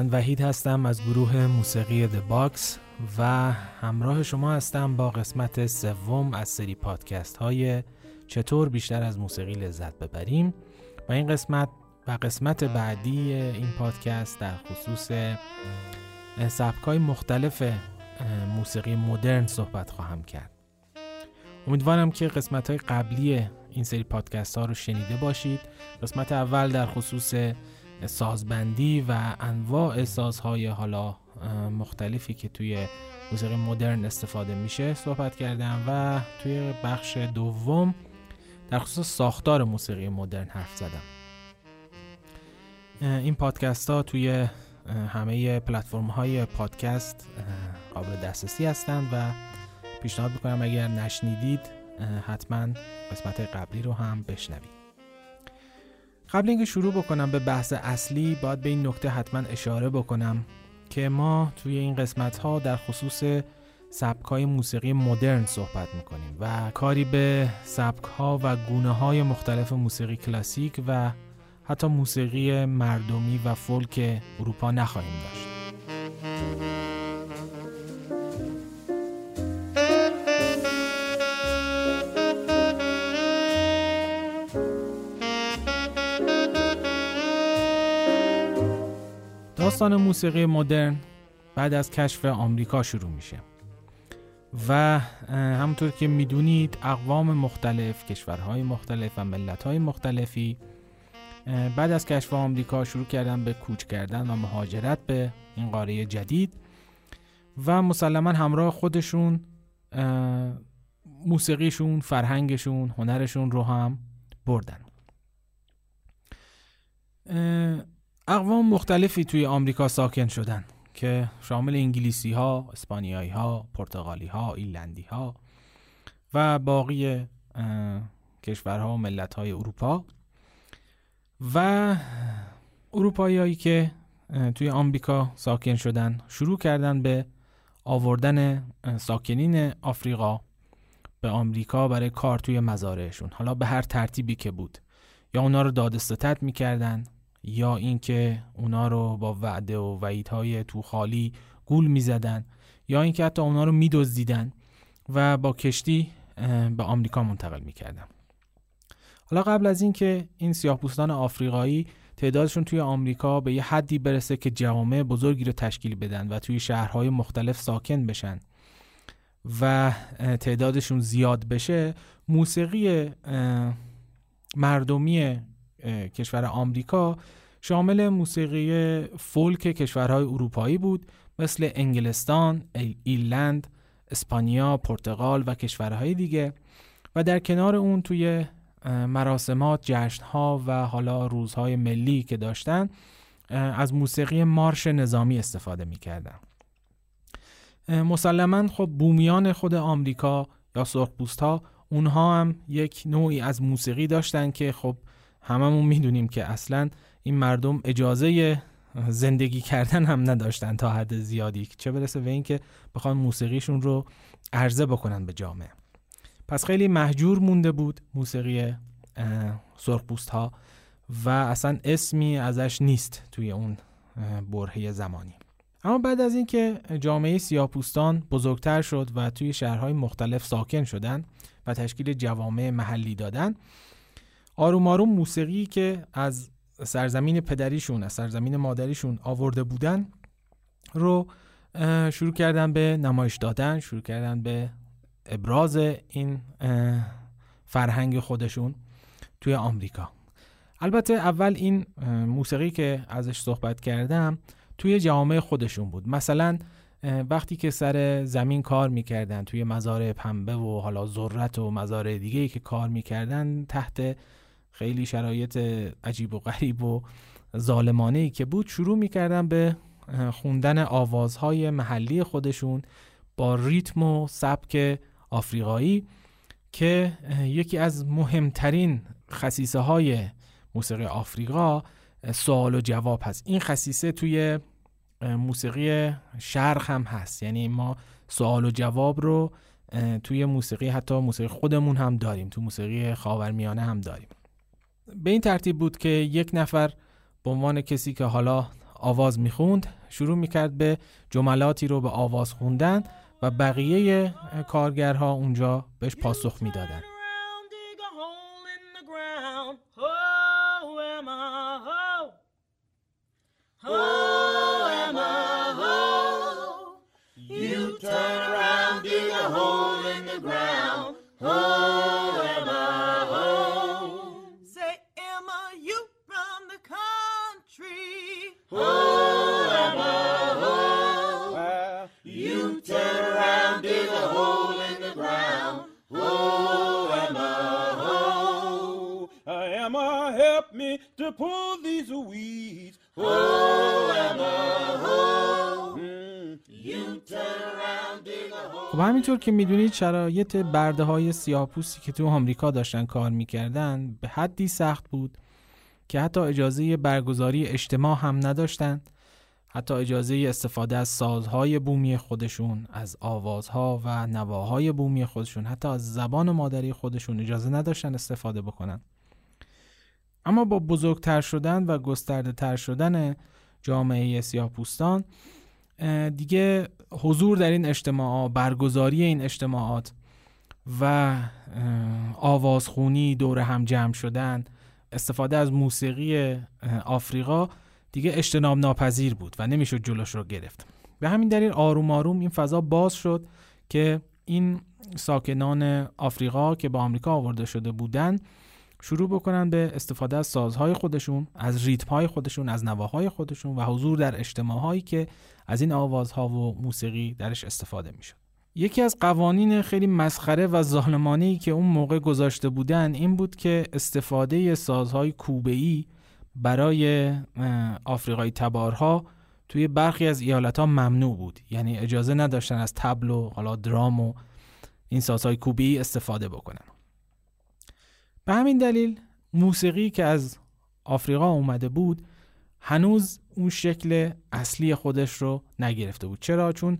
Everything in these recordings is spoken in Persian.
من وحید هستم از گروه موسیقی The Box و همراه شما هستم با قسمت سوم از سری پادکست های چطور بیشتر از موسیقی لذت ببریم. و این قسمت و قسمت بعدی این پادکست در خصوص سبک های مختلف موسیقی مدرن صحبت خواهم کرد. امیدوارم که قسمت های قبلی این سری پادکست ها رو شنیده باشید. قسمت اول در خصوص سازبندی و انواع سازهای حالا مختلفی که توی موسیقی مدرن استفاده میشه صحبت کردم و توی بخش دوم در خصوص ساختار موسیقی مدرن حرف زدم. این پادکست ها توی همه پلتفرم های پادکست قابل دسترسی هستند و پیشنهاد می‌کنم اگر نشنیدید حتما قسمت قبلی رو هم بشنوید. قبل اینکه شروع بکنم به بحث اصلی باید به این نکته حتما اشاره بکنم که ما توی این قسمت ها در خصوص سبک های موسیقی مدرن صحبت می‌کنیم و کاری به سبک ها و گونه های مختلف موسیقی کلاسیک و حتی موسیقی مردمی و فولک اروپا نخواهیم داشت. داستان موسیقی مدرن بعد از کشف آمریکا شروع میشه. و همونطور که می‌دونید اقوام مختلف کشورهای مختلف و ملتهای مختلفی بعد از کشف آمریکا شروع کردن به کوچ کردن و مهاجرت به این قاره جدید و مسلما همراه خودشون موسیقیشون، فرهنگشون، هنرشون رو هم بردن. اقوام مختلفی توی آمریکا ساکن شدن که شامل انگلیسی ها، اسپانیایی ها، پرتغالی ها، ایلندی ها و باقی کشورها و ملت های اروپا و اروپایی هایی که توی آمریکا ساکن شدن شروع کردن به آوردن ساکنین آفریقا به آمریکا برای کار توی مزارعشون. حالا به هر ترتیبی که بود. یا اونا رو دادستت می‌کردن یا اینکه اونا رو با وعده و وعیدهای تو خالی گول می‌زدن یا اینکه حتی اونا رو میدزدیدن و با کشتی به آمریکا منتقل می‌کردن. حالا قبل از اینکه این سیاهپوستان آفریقایی تعدادشون توی آمریکا به یه حدی برسه که جوامع بزرگی رو تشکیل بدن و توی شهرهای مختلف ساکن بشن و تعدادشون زیاد بشه موسیقی مردمی کشور آمریکا شامل موسیقی فولک کشورهای اروپایی بود مثل انگلستان، ایرلند، اسپانیا، پرتغال و کشورهای دیگه. و در کنار اون توی مراسمات، جشنها و حالا روزهای ملی که داشتن از موسیقی مارش نظامی استفاده می‌کردن. مسلما خب بومیان خود آمریکا یا سرخپوست ها اونها هم یک نوعی از موسیقی داشتن که خب هممون می‌دونیم که اصلا این مردم اجازه زندگی کردن هم نداشتن تا حد زیادی. چه برسه به اینکه بخوان موسیقیشون رو عرضه بکنن به جامعه. پس خیلی محجور مونده بود موسیقی سرخپوست ها و اصلا اسمی ازش نیست توی اون برهه زمانی. اما بعد از اینکه جامعه سیاپوستان بزرگتر شد و توی شهرهای مختلف ساکن شدن و تشکیل جوامع محلی دادن آروم آروم موسیقی که از سرزمین پدریشون از سرزمین مادریشون آورده بودن رو شروع کردن به نمایش دادن شروع کردن به ابراز این فرهنگ خودشون توی آمریکا. البته اول این موسیقی که ازش صحبت کردم توی جامعه خودشون بود. مثلا وقتی که سر زمین کار می‌کردن توی مزارع پنبه و حالا ذرت و مزارع دیگه که کار می‌کردن تحت خیلی شرایط عجیب و غریب و ظالمانه ای که بود شروع می‌کردن به خوندن آوازهای محلی خودشون با ریتم و سبک آفریقایی که یکی از مهمترین خصیصه های موسیقی آفریقا سوال و جواب هست. این خصیصه توی موسیقی شرق هم هست. یعنی ما سوال و جواب رو توی موسیقی حتی موسیقی خودمون هم داریم تو موسیقی خاورمیانه هم داریم. به این ترتیب بود که یک نفر به عنوان کسی که حالا آواز می‌خوند شروع می‌کرد به جملاتی رو به آواز خوندن و بقیه کارگرها اونجا بهش پاسخ می‌دادن. خب همینطور که می‌دونید شرایط برده های سیاپوسی که تو آمریکا داشتن کار می‌کردن به حدی سخت بود که حتی اجازه برگزاری اجتماع هم نداشتن. حتی اجازه استفاده از سازهای بومی خودشون از آوازها و نواهای بومی خودشون حتی از زبان مادری خودشون اجازه نداشتن استفاده بکنن. اما با بزرگتر شدن و گسترده تر شدن جامعه سیاهپوستان دیگه حضور در این اجتماعات برگزاری این اجتماعات و آوازخونی دور هم جمع شدن استفاده از موسیقی آفریقا دیگه اجتناب ناپذیر بود و نمی‌شد جلوش رو گرفت. به همین دلیل آروم آروم این فضا باز شد که این ساکنان آفریقا که با آمریکا آورده شده بودن شروع بکنن به استفاده از سازهای خودشون از ریتمهای خودشون از نواهای خودشون و حضور در اجتماعهایی که از این آوازها و موسیقی درش استفاده می‌شد. یکی از قوانین خیلی مسخره و ظالمانه که اون موقع گذاشته بودن این بود که استفاده سازهای کوبه‌ای برای آفریقای تبارها توی برخی از ایالت ها ممنوع بود. یعنی اجازه نداشتن از تبل و حالا درام و این سازهای کوبی استفاده بکنن. به همین دلیل موسیقی که از آفریقا اومده بود هنوز اون شکل اصلی خودش رو نگرفته بود. چرا؟ چون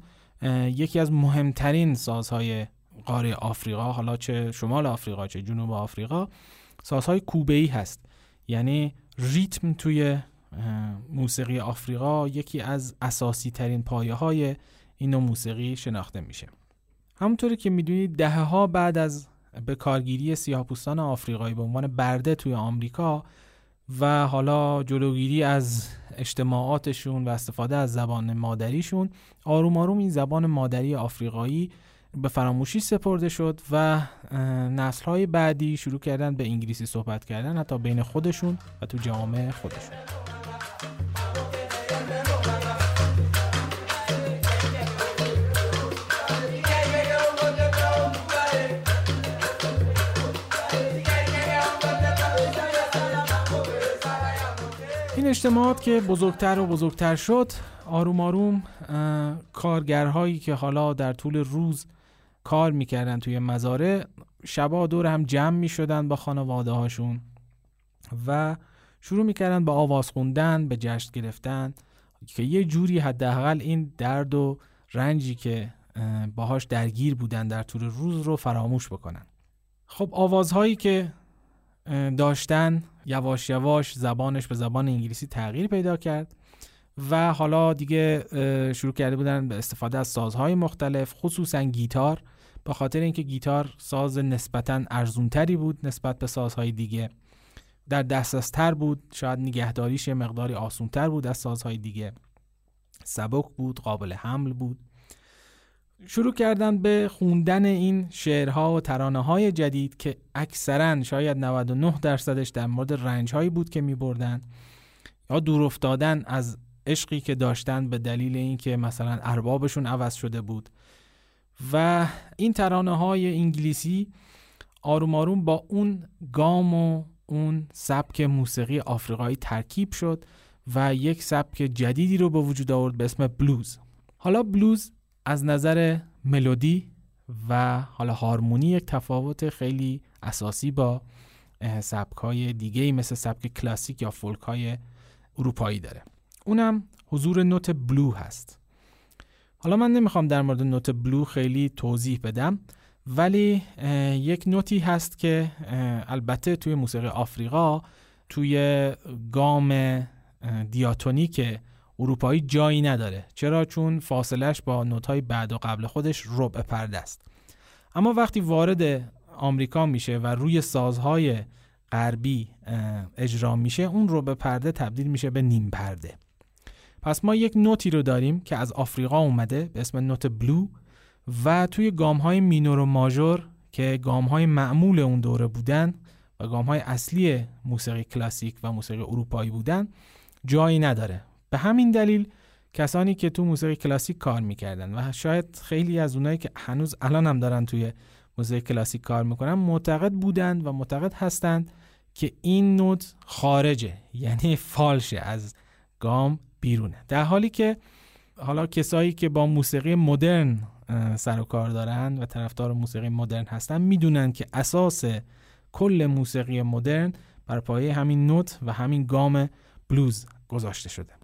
یکی از مهمترین سازهای قاره آفریقا حالا چه شمال آفریقا چه جنوب آفریقا سازهای کوبه‌ای هست. یعنی ریتم توی موسیقی آفریقا یکی از اساسی ترین پایه های این موسیقی شناخته میشه. همونطوری که می‌دونید دهه بعد از به کارگیری سیاهپوستان آفریقایی به عنوان برده توی آمریکا و حالا جلوگیری از اجتماعاتشون و استفاده از زبان مادریشون آروم آروم این زبان مادری آفریقایی به فراموشی سپرده شد و نسل های بعدی شروع کردن به انگلیسی صحبت کردن حتی بین خودشون و تو جامعه خودشون. اجتماعات که بزرگتر و بزرگتر شد آروم آروم کارگرهایی که حالا در طول روز کار می‌کردن توی مزاره شبا دور هم جمع می‌شدن با خانواده هاشون و شروع می‌کردن به آواز خوندن به جشن گرفتن که یه جوری حداقل این درد و رنجی که باهاش درگیر بودن در طول روز رو فراموش بکنن. خب آوازهایی که داشتن یواش یواش زبانش به زبان انگلیسی تغییر پیدا کرد و حالا دیگه شروع کرده بودن به استفاده از سازهای مختلف خصوصا گیتار به خاطر اینکه گیتار ساز نسبتا ارزونتری بود نسبت به سازهای دیگه. در دسترستر بود شاید نگهداریش یه مقداری آسونتر بود از سازهای دیگه. سبک بود قابل حمل بود. شروع کردن به خوندن این شعرها و ترانه های جدید که اکثرا شاید 99 درصدش در مورد رنج هایی بود که می بردن یا دور افتادن از عشقی که داشتن به دلیل اینکه مثلا اربابشون عوض شده بود. و این ترانه های انگلیسی آروم آروم با اون گام و اون سبک موسیقی آفریقایی ترکیب شد و یک سبک جدیدی رو به وجود آورد به اسم بلوز. حالا بلوز از نظر ملودی و حالا هارمونی یک تفاوت خیلی اساسی با سبک های دیگه مثل سبک کلاسیک یا فولک های اروپایی داره. اونم حضور نوت بلو هست. حالا من نمی‌خوام در مورد نوت بلو خیلی توضیح بدم ولی یک نوتی هست که البته توی موسیقی آفریقا توی گام دیاتونیک اروپایی جایی نداره. چرا؟ چون فاصلش با نوت‌های بعد و قبل خودش ربع پرده است. اما وقتی وارد آمریکا میشه و روی سازهای غربی اجرا میشه اون ربع پرده تبدیل میشه به نیم پرده. پس ما یک نوتی رو داریم که از آفریقا اومده به اسم نوت بلو و توی گام های مینور و ماژور که گام های معمول اون دوره بودن و گام های اصلی موسیقی کلاسیک و موسیقی اروپایی بودن جایی نداره. به همین دلیل کسانی که تو موسیقی کلاسیک کار می‌کردن و شاید خیلی از اونایی که هنوز الان هم دارن توی موسیقی کلاسیک کار می‌کنن معتقد بودند و معتقد هستند که این نوت خارجه یعنی فالشه از گام بیرونه. در حالی که حالا کسایی که با موسیقی مدرن سر و کار دارن و طرفدار موسیقی مدرن هستن می‌دونن که اساس کل موسیقی مدرن بر پایه همین نوت و همین گام بلوز گذاشته شده.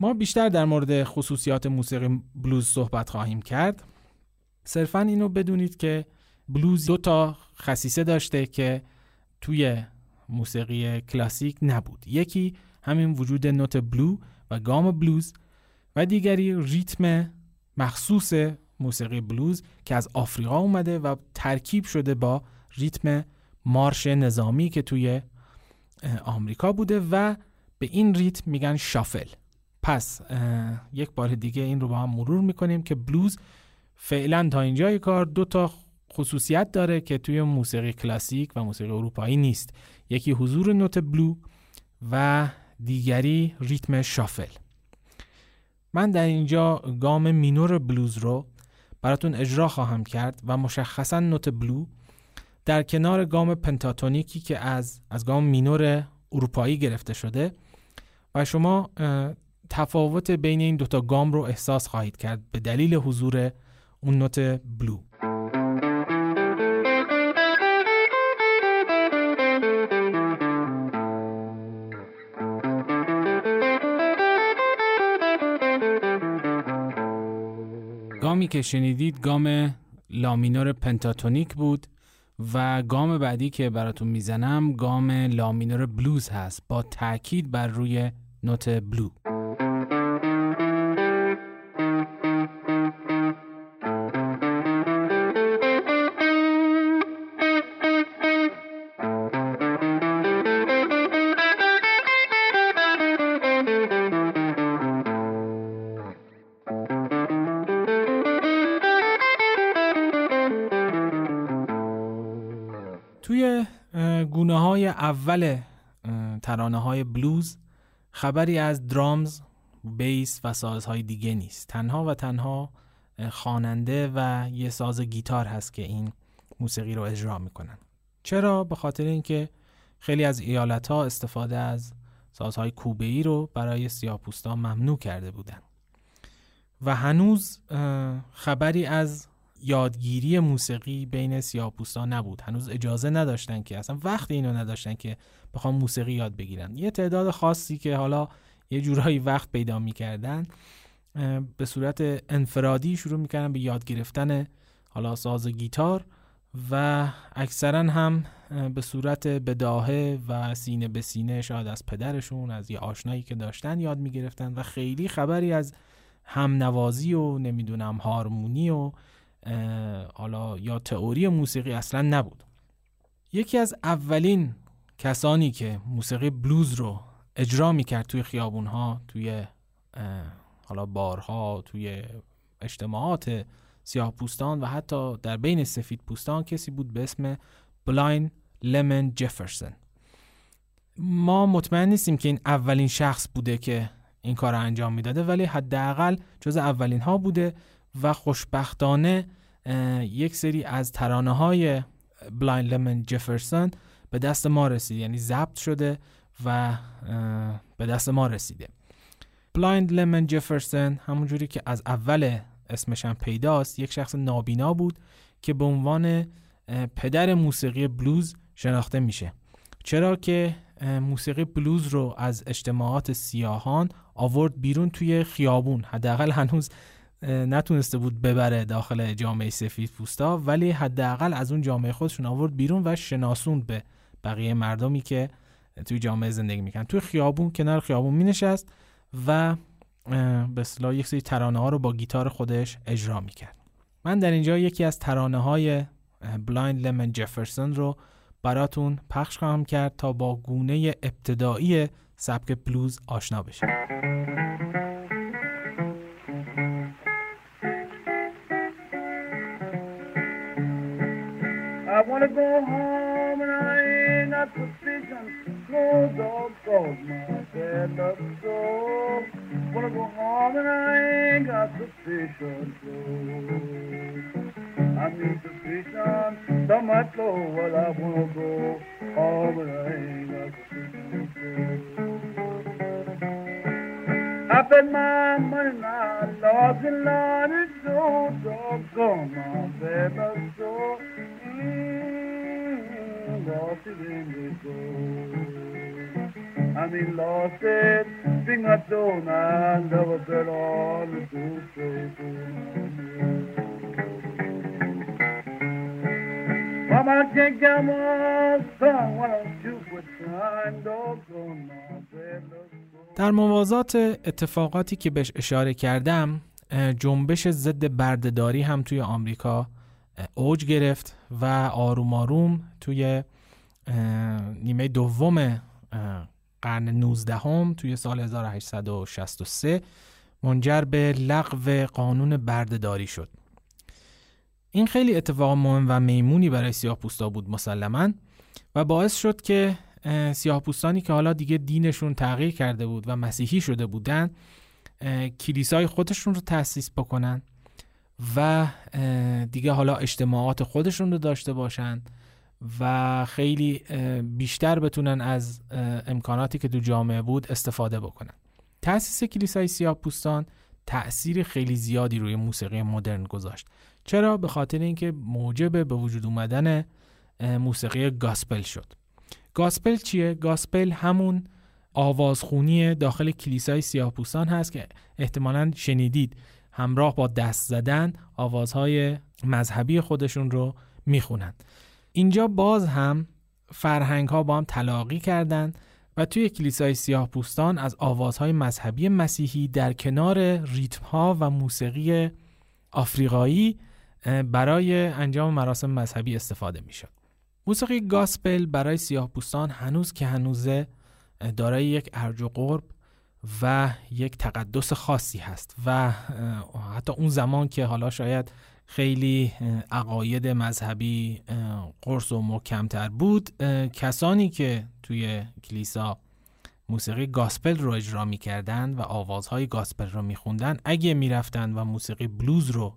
ما بیشتر در مورد خصوصیات موسیقی بلوز صحبت خواهیم کرد. صرفا اینو بدونید که بلوز دو تا خصیصه داشته که توی موسیقی کلاسیک نبود. یکی همین وجود نوت بلو و گام بلوز و دیگری ریتم مخصوص موسیقی بلوز که از آفریقا اومده و ترکیب شده با ریتم مارش نظامی که توی آمریکا بوده و به این ریتم میگن شافل. پس یک بار دیگه این رو با هم مرور می‌کنیم که بلوز فعلا تا اینجای کار دو تا خصوصیت داره که توی موسیقی کلاسیک و موسیقی اروپایی نیست. یکی حضور نوت blue و دیگری ریتم shuffle. من در اینجا گام مینور بلوز رو براتون اجرا خواهم کرد و مشخصا نوت blue در کنار گام پنتاتونیکی که از از گام مینور اروپایی گرفته شده و شما تفاوت بین این دوتا گام رو احساس خواهید کرد. به دلیل حضور اون نوت بلو. گامی که شنیدید گام لامینور پنتاتونیک بود و گام بعدی که براتون می‌زنم گام لامینور بلوز هست. با تاکید بر روی نوت بلو. ترانه های بلوز خبری از درامز، بیس و سازهای دیگه نیست. تنها و تنها خواننده و یه ساز گیتار هست که این موسیقی رو اجرا می‌کنن. چرا؟ به خاطر اینکه خیلی از ایالت ها استفاده از سازهای کوبه ای رو برای سیاپوستا ممنوع کرده بودن. و هنوز خبری از یادگیری موسیقی بین سیاپوستا نبود. هنوز اجازه نداشتن که اصلا وقت اینو نداشتن که بخوام موسیقی یاد بگیرن. یه تعداد خاصی که حالا یه جورایی وقت پیدا می‌کردن به صورت انفرادی شروع می‌کردن به یاد گرفتن حالا ساز گیتار و اکثرا هم به صورت بداهه و سینه به سینه شاید از پدرشون از یه آشنایی که داشتن یاد می‌گرفتن و خیلی خبری از همنوازی و نمی‌دونم هارمونی و حالا یا تئوری موسیقی اصلا نبود. یکی از اولین کسانی که موسیقی بلوز رو اجرا می‌کرد توی خیابون ها توی حالا بارها توی اجتماعات سیاه پوستان و حتی در بین سفید پوستان کسی بود به اسم بلاین لمن جفرسون ما مطمئن نیستیم که این اولین شخص بوده که این کار انجام می‌داده ولی حداقل جز اولین ها بوده و خوشبختانه یک سری از ترانه های بلایند لمن جفرسون به دست ما رسید یعنی ضبط شده و به دست ما رسیده. بلایند لمن جفرسون همونجوری که از اول اسمش هم پیداست یک شخص نابینا بود که به عنوان پدر موسیقی بلوز شناخته میشه. چرا که موسیقی بلوز رو از اجتماعات سیاهان آورد بیرون توی خیابون. حداقل هنوز نتونسته بود ببره داخل جامعه سفید پوستا ولی حداقل از اون جامعه خودشون آورد بیرون و شناسوند به بقیه مردمی که توی جامعه زندگی می‌کنن توی خیابون کنار خیابون مینشست و به اصطلاح یک سری ترانه ها رو با گیتار خودش اجرا می‌کرد. من در اینجا یکی از ترانه های بلایند لمن جفرسون رو براتون پخش خواهم کرد تا با گونه ابتدایی سبک بلوز آشنا بشید wanna go home and I ain't got sufficient no dog called my bed up so wanna go home and I ain't got sufficient clothes I need sufficient so much clothes well I wanna go. Home and I ain't got sufficient clothes I spent my money now, lost and Lord, it's so doggone my up so در موازات اتفاقاتی که بهش اشاره کردم جنبش ضد بردهداری هم توی آمریکا اوج گرفت و آروم آروم توی نیمه دوم قرن 19 هم توی سال 1863 منجر به لغو قانون بردهداری شد. این خیلی اتفاق مهم و میمونی برای سیاه پوستا بود مسلما و باعث شد که سیاه پوستانی که حالا دیگه دینشون تغییر کرده بود و مسیحی شده بودن کلیسای خودشون رو تأسیس بکنن. و دیگه حالا اجتماعات خودشون رو داشته باشن و خیلی بیشتر بتونن از امکاناتی که تو جامعه بود استفاده بکنن. تأسیس کلیسای سیاه پوستان تأثیر خیلی زیادی روی موسیقی مدرن گذاشت. چرا؟ به خاطر اینکه موجب به وجود اومدن موسیقی گاسپل شد. گاسپل چیه؟ گاسپل همون آوازخونی داخل کلیسای سیاه پوستان هست که احتمالا شنیدید. همراه با دست زدن آوازهای مذهبی خودشون رو می‌خونن اینجا باز هم فرهنگ ها با هم تلاقی کردند و توی کلیسای سیاه پوستان از آوازهای مذهبی مسیحی در کنار ریتم ها و موسیقی آفریقایی برای انجام مراسم مذهبی استفاده می شد. موسیقی گاسپل برای سیاه پوستان هنوز که هنوزه دارای یک ارج و قرب و یک تقدس خاصی هست و حتی اون زمان که حالا شاید خیلی عقاید مذهبی قرص و محکمتر بود کسانی که توی کلیسا موسیقی گاسپل رو اجرا می‌کردن و آوازهای گاسپل رو میخوندن اگه می‌رفتن و موسیقی بلوز رو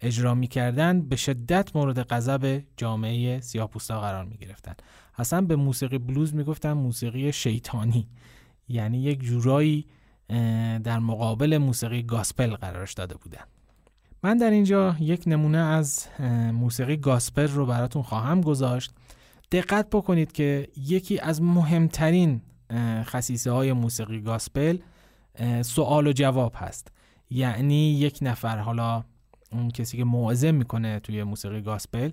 اجرا می‌کردن به شدت مورد غضب جامعه سیاه‌پوستا قرار می‌گرفتن اصلا به موسیقی بلوز می‌گفتن موسیقی شیطانی. یعنی یک جورایی در مقابل موسیقی گاسپل قرارش داده بودن. من در اینجا یک نمونه از موسیقی گاسپل رو براتون خواهم گذاشت. دقت بکنید که یکی از مهمترین خصیصه های موسیقی گاسپل سوال و جواب هست. یعنی یک نفر حالا اون کسی که موعظه می‌کنه توی موسیقی گاسپل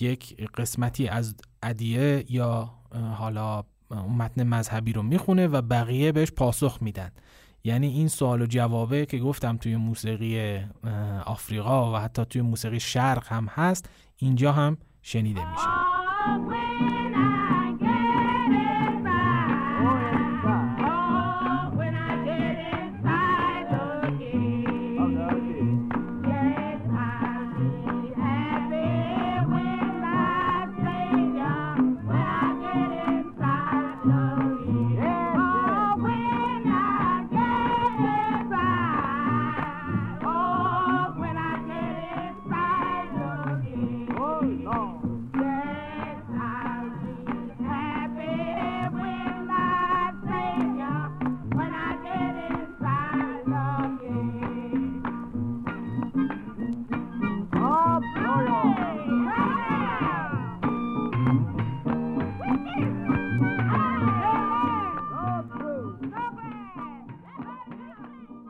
یک قسمتی از ادیه یا حالا متن مذهبی رو می‌خونه و بقیه بهش پاسخ میدن. یعنی این سوال و جوابه که گفتم توی موسیقی آفریقا و حتی توی موسیقی شرق هم هست اینجا هم شنیده میشه.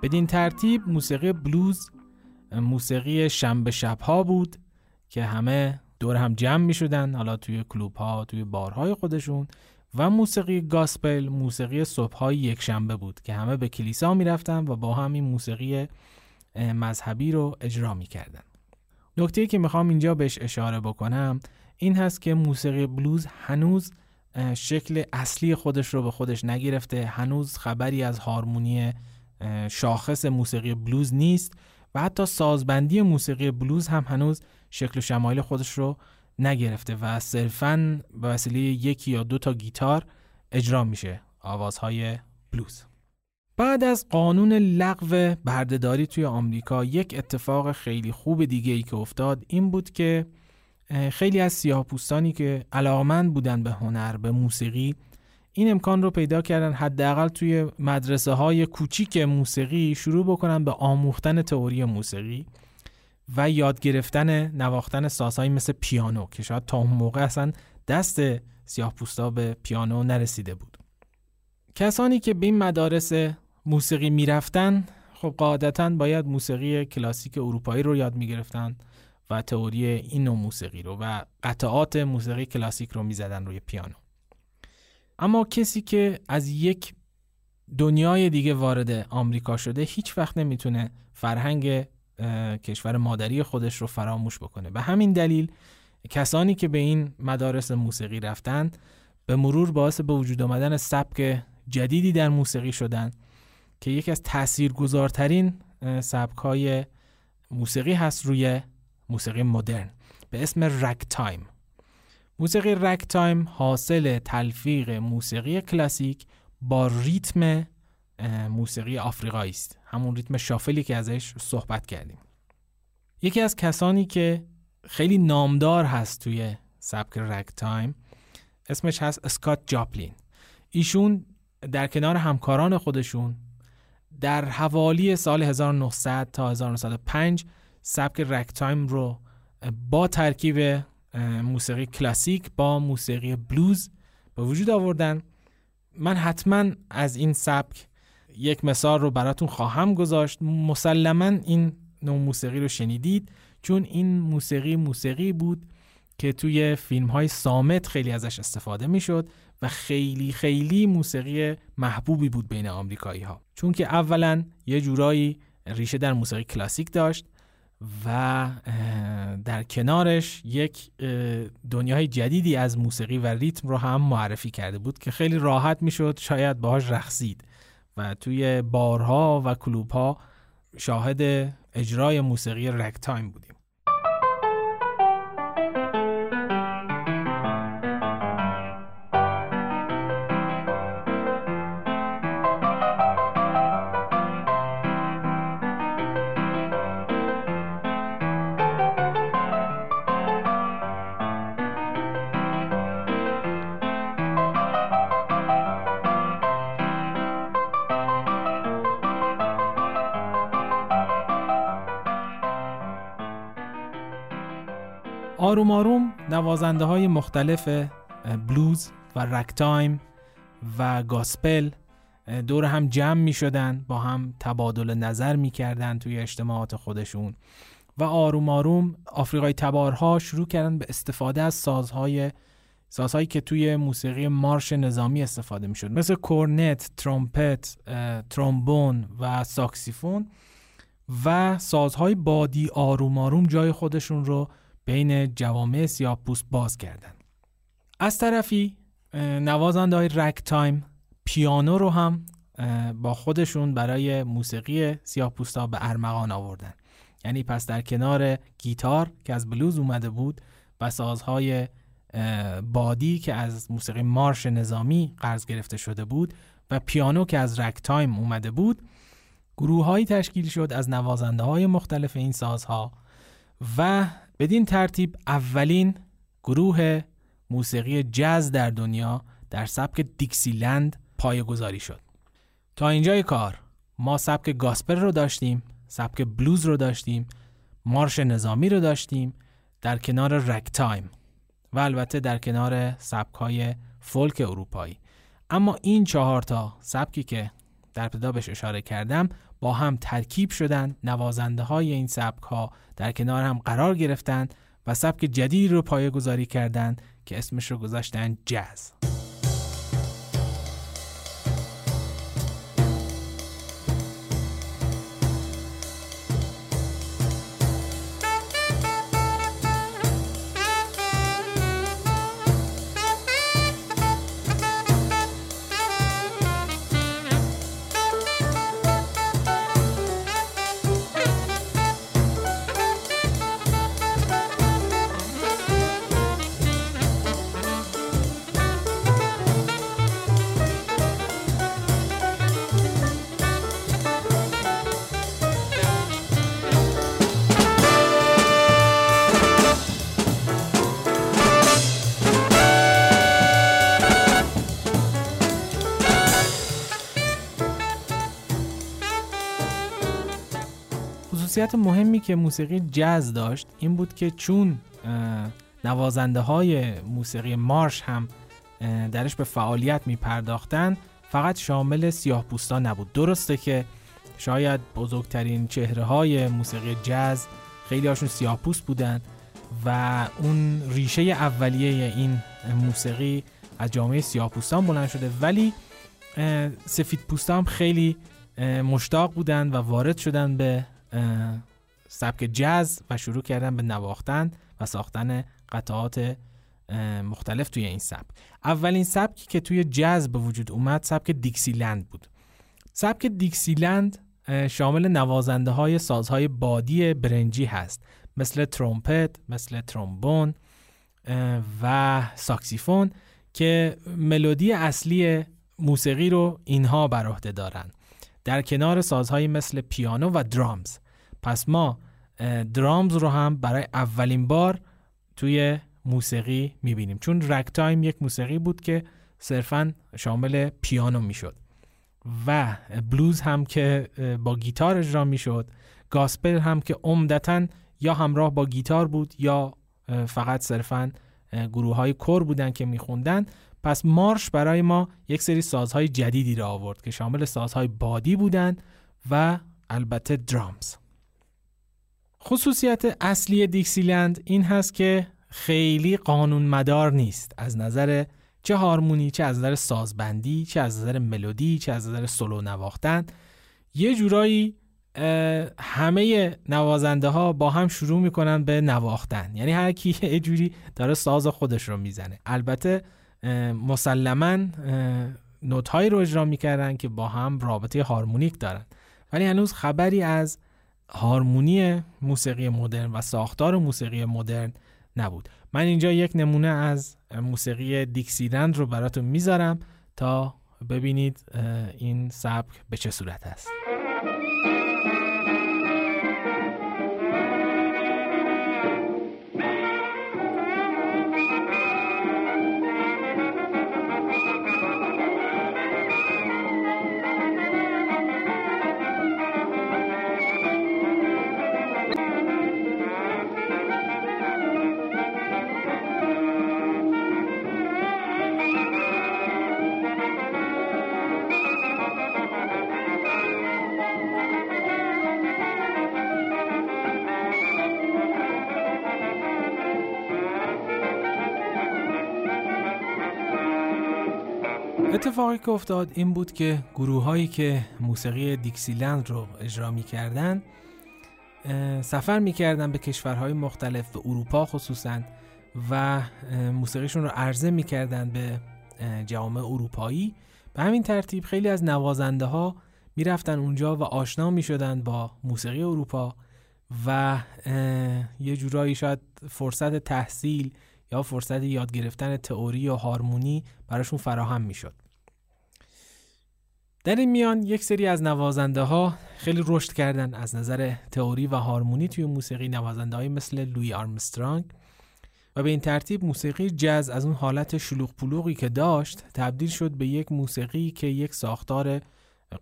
بدین ترتیب موسیقی بلوز موسیقی شنبه شب ها بود که همه دور هم جمع می شدن حالا توی کلوب ها توی بارهای خودشون و موسیقی گاسپل موسیقی صبحهای یک شنبه بود که همه به کلیسا می‌رفتن و با همین موسیقی مذهبی رو اجرا می‌کردن. نکته که می‌خوام اینجا بهش اشاره بکنم این هست که موسیقی بلوز هنوز شکل اصلی خودش رو به خودش نگرفته هنوز خبری از هارمونی شاخص موسیقی بلوز نیست و حتی سازبندی موسیقی بلوز هم هنوز شکل و شمایل خودش رو نگرفته و صرفا به وسیله یکی یا دو تا گیتار اجرا میشه آوازهای بلوز. بعد از قانون لغو بردهداری توی آمریکا یک اتفاق خیلی خوب دیگه ای که افتاد این بود که خیلی از سیاهپوستانی که علاقمند بودن به هنر به موسیقی این امکان رو پیدا کردن حداقل توی مدرسه های کوچیک موسیقی شروع بکنن به آموختن تئوری موسیقی و یاد گرفتن نواختن سازهایی مثل پیانو که شاید تا اون موقع اصلا دست سیاه پوستا به پیانو نرسیده بود. کسانی که به این مدارس موسیقی می‌رفتن خب قاعدتا باید موسیقی کلاسیک اروپایی رو یاد می‌گرفتن و تئوری این نوع موسیقی رو و قطعات موسیقی کلاسیک رو می‌زدن روی پیانو. اما کسی که از یک دنیای دیگه وارد آمریکا شده هیچ وقت نمی‌تونه فرهنگ کشور مادری خودش رو فراموش بکنه. به همین دلیل کسانی که به این مدارس موسیقی رفتن به مرور باعث به وجود آمدن سبک جدیدی در موسیقی شدن که یکی از تاثیرگذارترین سبک های موسیقی هست روی موسیقی مدرن. به اسم ragtime موسیقی ragtime حاصل تلفیق موسیقی کلاسیک با ریتم موسیقی آفریقایی است. همون ریتم shuffle ی که ازش صحبت کردیم. یکی از کسانی که خیلی نامدار هست توی سبک ragtime اسمش هست اسکات جاپلین. ایشون در کنار همکاران خودشون در حوالی سال 1900 تا 1905 سبک رگتایم رو با ترکیب موسیقی کلاسیک با موسیقی بلوز به وجود آوردن. من حتما از این سبک یک مثال رو براتون خواهم گذاشت. مسلما این نوع موسیقی رو شنیدید چون این موسیقی موسیقی بود که توی فیلم های صامت خیلی ازش استفاده می‌شد و خیلی خیلی موسیقی محبوبی بود بین آمریکایی ها چون که اولا یه جورایی ریشه در موسیقی کلاسیک داشت و در کنارش یک دنیای جدیدی از موسیقی و ریتم رو هم معرفی کرده بود که خیلی راحت می‌شد شاید باهاش رقصید و توی بارها و کلوبها شاهد اجرای موسیقی رک تایم آروم آروم نوازنده های مختلف بلوز و رگتایم و گاسپل دور هم جمع می شدن با هم تبادل نظر می کردن توی اجتماعات خودشون و آروم آروم آفریقایی تبارها شروع کردن به استفاده از سازهای سازهایی که توی موسیقی مارش نظامی استفاده می شد مثل کورنت، ترومپت، ترومبون و ساکسیفون و سازهای بادی آروم آروم جای خودشون رو بین جوامع سیاه پوست باز کردن. از طرفی نوازنده های رگتایم پیانو رو هم با خودشون برای موسیقی سیاه ها به ارمغان آوردن. یعنی پس در کنار گیتار که از بلوز اومده بود و سازهای بادی که از موسیقی مارش نظامی قرض گرفته شده بود و پیانو که از رگتایم اومده بود گروه تشکیل شد از نوازنده های مختلف این سازها و بدین ترتیب اولین گروه موسیقی جز در دنیا در سبک دیکسیلند گذاری شد. تا اینجای کار ما سبک گاسپل رو داشتیم سبک بلوز رو داشتیم مارش نظامی رو داشتیم در کنار رگتایم و البته در کنار سبک های فولک اروپایی. اما این چهار تا سبکی که در ابتدا بهش اشاره کردم با هم ترکیب شدن نوازنده های این سبک ها در کنار هم قرار گرفتند و سبک جدیدی رو پایه گذاری کردند که اسمش رو گذاشتن جاز. خصوصیت مهمی که موسیقی جز داشت این بود که چون نوازنده های موسیقی مارش هم درش به فعالیت می پرداختن فقط شامل سیاه پوستا نبود. درسته که شاید بزرگترین چهره های موسیقی جز خیلی هاشون سیاه پوست بودن و اون ریشه اولیه این موسیقی از جامعه سیاه پوستان بلند شده ولی سفید پوستان خیلی مشتاق بودن و وارد شدن به سبک جز و شروع کردن به نواختن و ساختن قطعات مختلف توی این سبک. اولین سبکی که توی جز به وجود اومد سبک دیکسیلند بود. سبک دیکسیلند شامل نوازنده های سازهای بادی برنجی هست. مثل ترومپت، مثل ترومبون و ساکسیفون که ملودی اصلی موسیقی رو اینها بر عهده دارن. در کنار سازهایی مثل پیانو و درامز. پس ما درامز رو هم برای اولین بار توی موسیقی می‌بینیم. چون رگتایم یک موسیقی بود که صرفا شامل پیانو می‌شد. و بلوز هم که با گیتار اجرا می‌شد. گاسپل هم که عمدتا یا همراه با گیتار بود یا فقط صرفا گروه های کور بودن که میخوندن. پس مارش برای ما یک سری سازهای جدیدی را آورد که شامل سازهای بادی بودن و البته درامز. خصوصیت اصلی دیکسیلند این هست که خیلی قانون مدار نیست. از نظر چه هارمونی چه از نظر سازبندی چه از نظر ملودی چه از نظر سولو نواختن. یه جورایی همه نوازنده ها با هم شروع می‌کنن به نواختن. یعنی هر کی یه جوری داره ساز خودش رو می‌زنه. البته مسلما نوت هایی رو اجرا می‌کردن که با هم رابطه هارمونیک دارن. ولی هنوز خبری از هارمونی موسیقی مدرن و ساختار موسیقی مدرن نبود. من اینجا یک نمونه از موسیقی دیکسیلند رو براتون می‌ذارم تا ببینید این سبک به چه صورت است. اتفاقی که افتاد این بود که گروه هایی که موسیقی دیکسیلند رو اجرا می کردن سفر می کردن به کشورهای مختلف به اروپا خصوصا و موسیقیشون رو عرضه می به جامعه اروپایی به همین ترتیب خیلی از نوازنده ها می اونجا و آشنا می شدن با موسیقی اروپا و یه جورایی شاید فرصت تحصیل یا فرصت یاد گرفتن تئوری و هارمونی براشون فراهم می‌شد. در این میان یک سری از نوازنده ها خیلی رشد کردن از نظر تئوری و هارمونی توی موسیقی نوازنده های مثل لوی آرمسترانگ و به این ترتیب موسیقی جز از اون حالت شلوغ پلوغی که داشت تبدیل شد به یک موسیقی که یک ساختار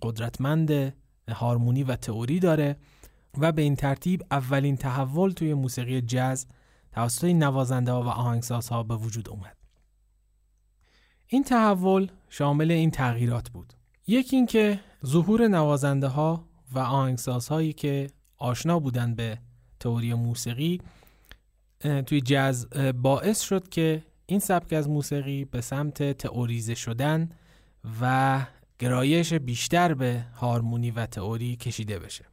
قدرتمند هارمونی و تئوری داره و به این ترتیب اولین تحول توی موسیقی جز توسط نوازنده ها و آهنگسازها به وجود اومد. این تحول شامل این تغییرات بود. یکی اینکه ظهور نوازنده ها و آهنگسازهایی که آشنا بودن به تئوری موسیقی توی جز باعث شد که این سبک از موسیقی به سمت تئوریزه شدن و گرایش بیشتر به هارمونی و تئوری کشیده بشه.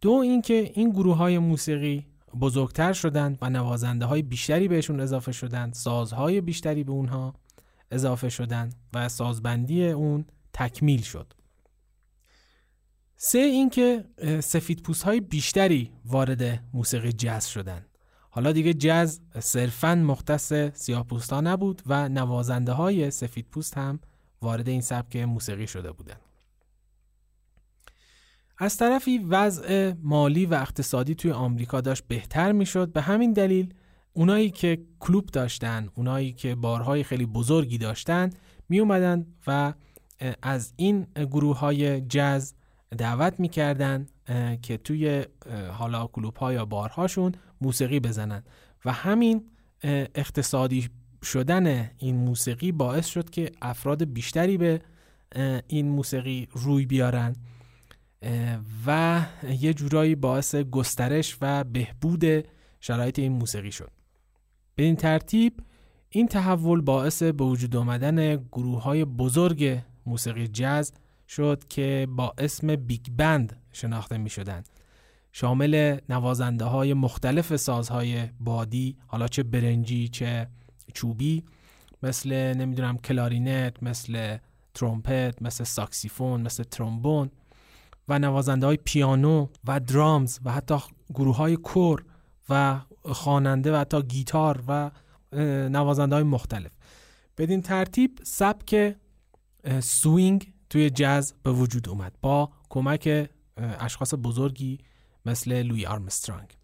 دو اینکه این گروه های موسیقی بزرگتر شدند و نوازنده های بیشتری بهشون اضافه شدند سازهای بیشتری به اونها اضافه شدند و سازبندی اون تکمیل شد. سه اینکه سفید پوست های بیشتری وارد موسیقی جز شدند حالا دیگه جز صرفا مختص سیاه ها نبود و نوازنده های سفید پوست هم وارد این سبک موسیقی شده بودند از طرفی وضع مالی و اقتصادی توی آمریکا داشت بهتر می‌شد. به همین دلیل اونایی که کلوب داشتن اونایی که بارهای خیلی بزرگی داشتن می اومدن و از این گروه های جز دعوت می‌کردن که توی حالا کلوب ها یا بارهاشون موسیقی بزنن. و همین اقتصادی شدن این موسیقی باعث شد که افراد بیشتری به این موسیقی روی بیارن. و یه جورایی باعث گسترش و بهبود شرایط این موسیقی شد. به این ترتیب این تحول باعث به وجود آمدن گروه های بزرگ موسیقی جز شد که با اسم بیگ بند شناخته می شدن. شامل نوازنده های مختلف سازهای بادی حالا چه برنجی چه چوبی مثل نمی‌دونم کلارینت مثل ترومپت مثل ساکسیفون مثل ترومبون و نوازنده های پیانو و درامز و حتی گروه های کر و خواننده و حتی گیتار و نوازنده های مختلف. بدین ترتیب سبک سوینگ توی جز به وجود اومد با کمک اشخاص بزرگی مثل لویی آرمسترانگ.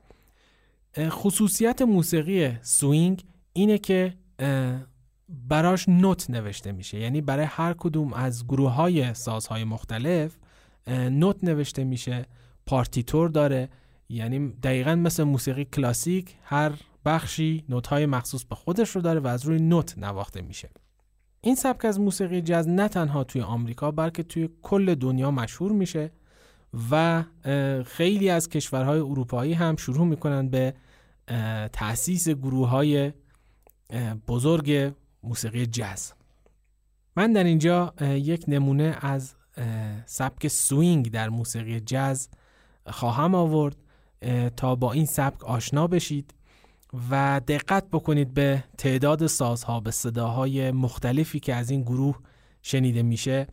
خصوصیت موسیقی سوینگ اینه که براش نوت نوشته میشه. یعنی برای هر کدوم از گروه های سازهای مختلف نوت نوشته میشه پارتیتور داره یعنی دقیقا مثل موسیقی کلاسیک هر بخشی نوت های مخصوص به خودش رو داره و از روی نوت نواخته میشه. این سبک از موسیقی جاز نه تنها توی آمریکا بلکه توی کل دنیا مشهور میشه و خیلی از کشورهای اروپایی هم شروع می‌کنن به تأسیس گروه های بزرگ موسیقی جاز. من در اینجا یک نمونه از سبک سوینگ در موسیقی جاز خواهم آورد. تا با این سبک آشنا بشید و دقت بکنید به تعداد سازها به صداهای مختلفی که از این گروه شنیده میشه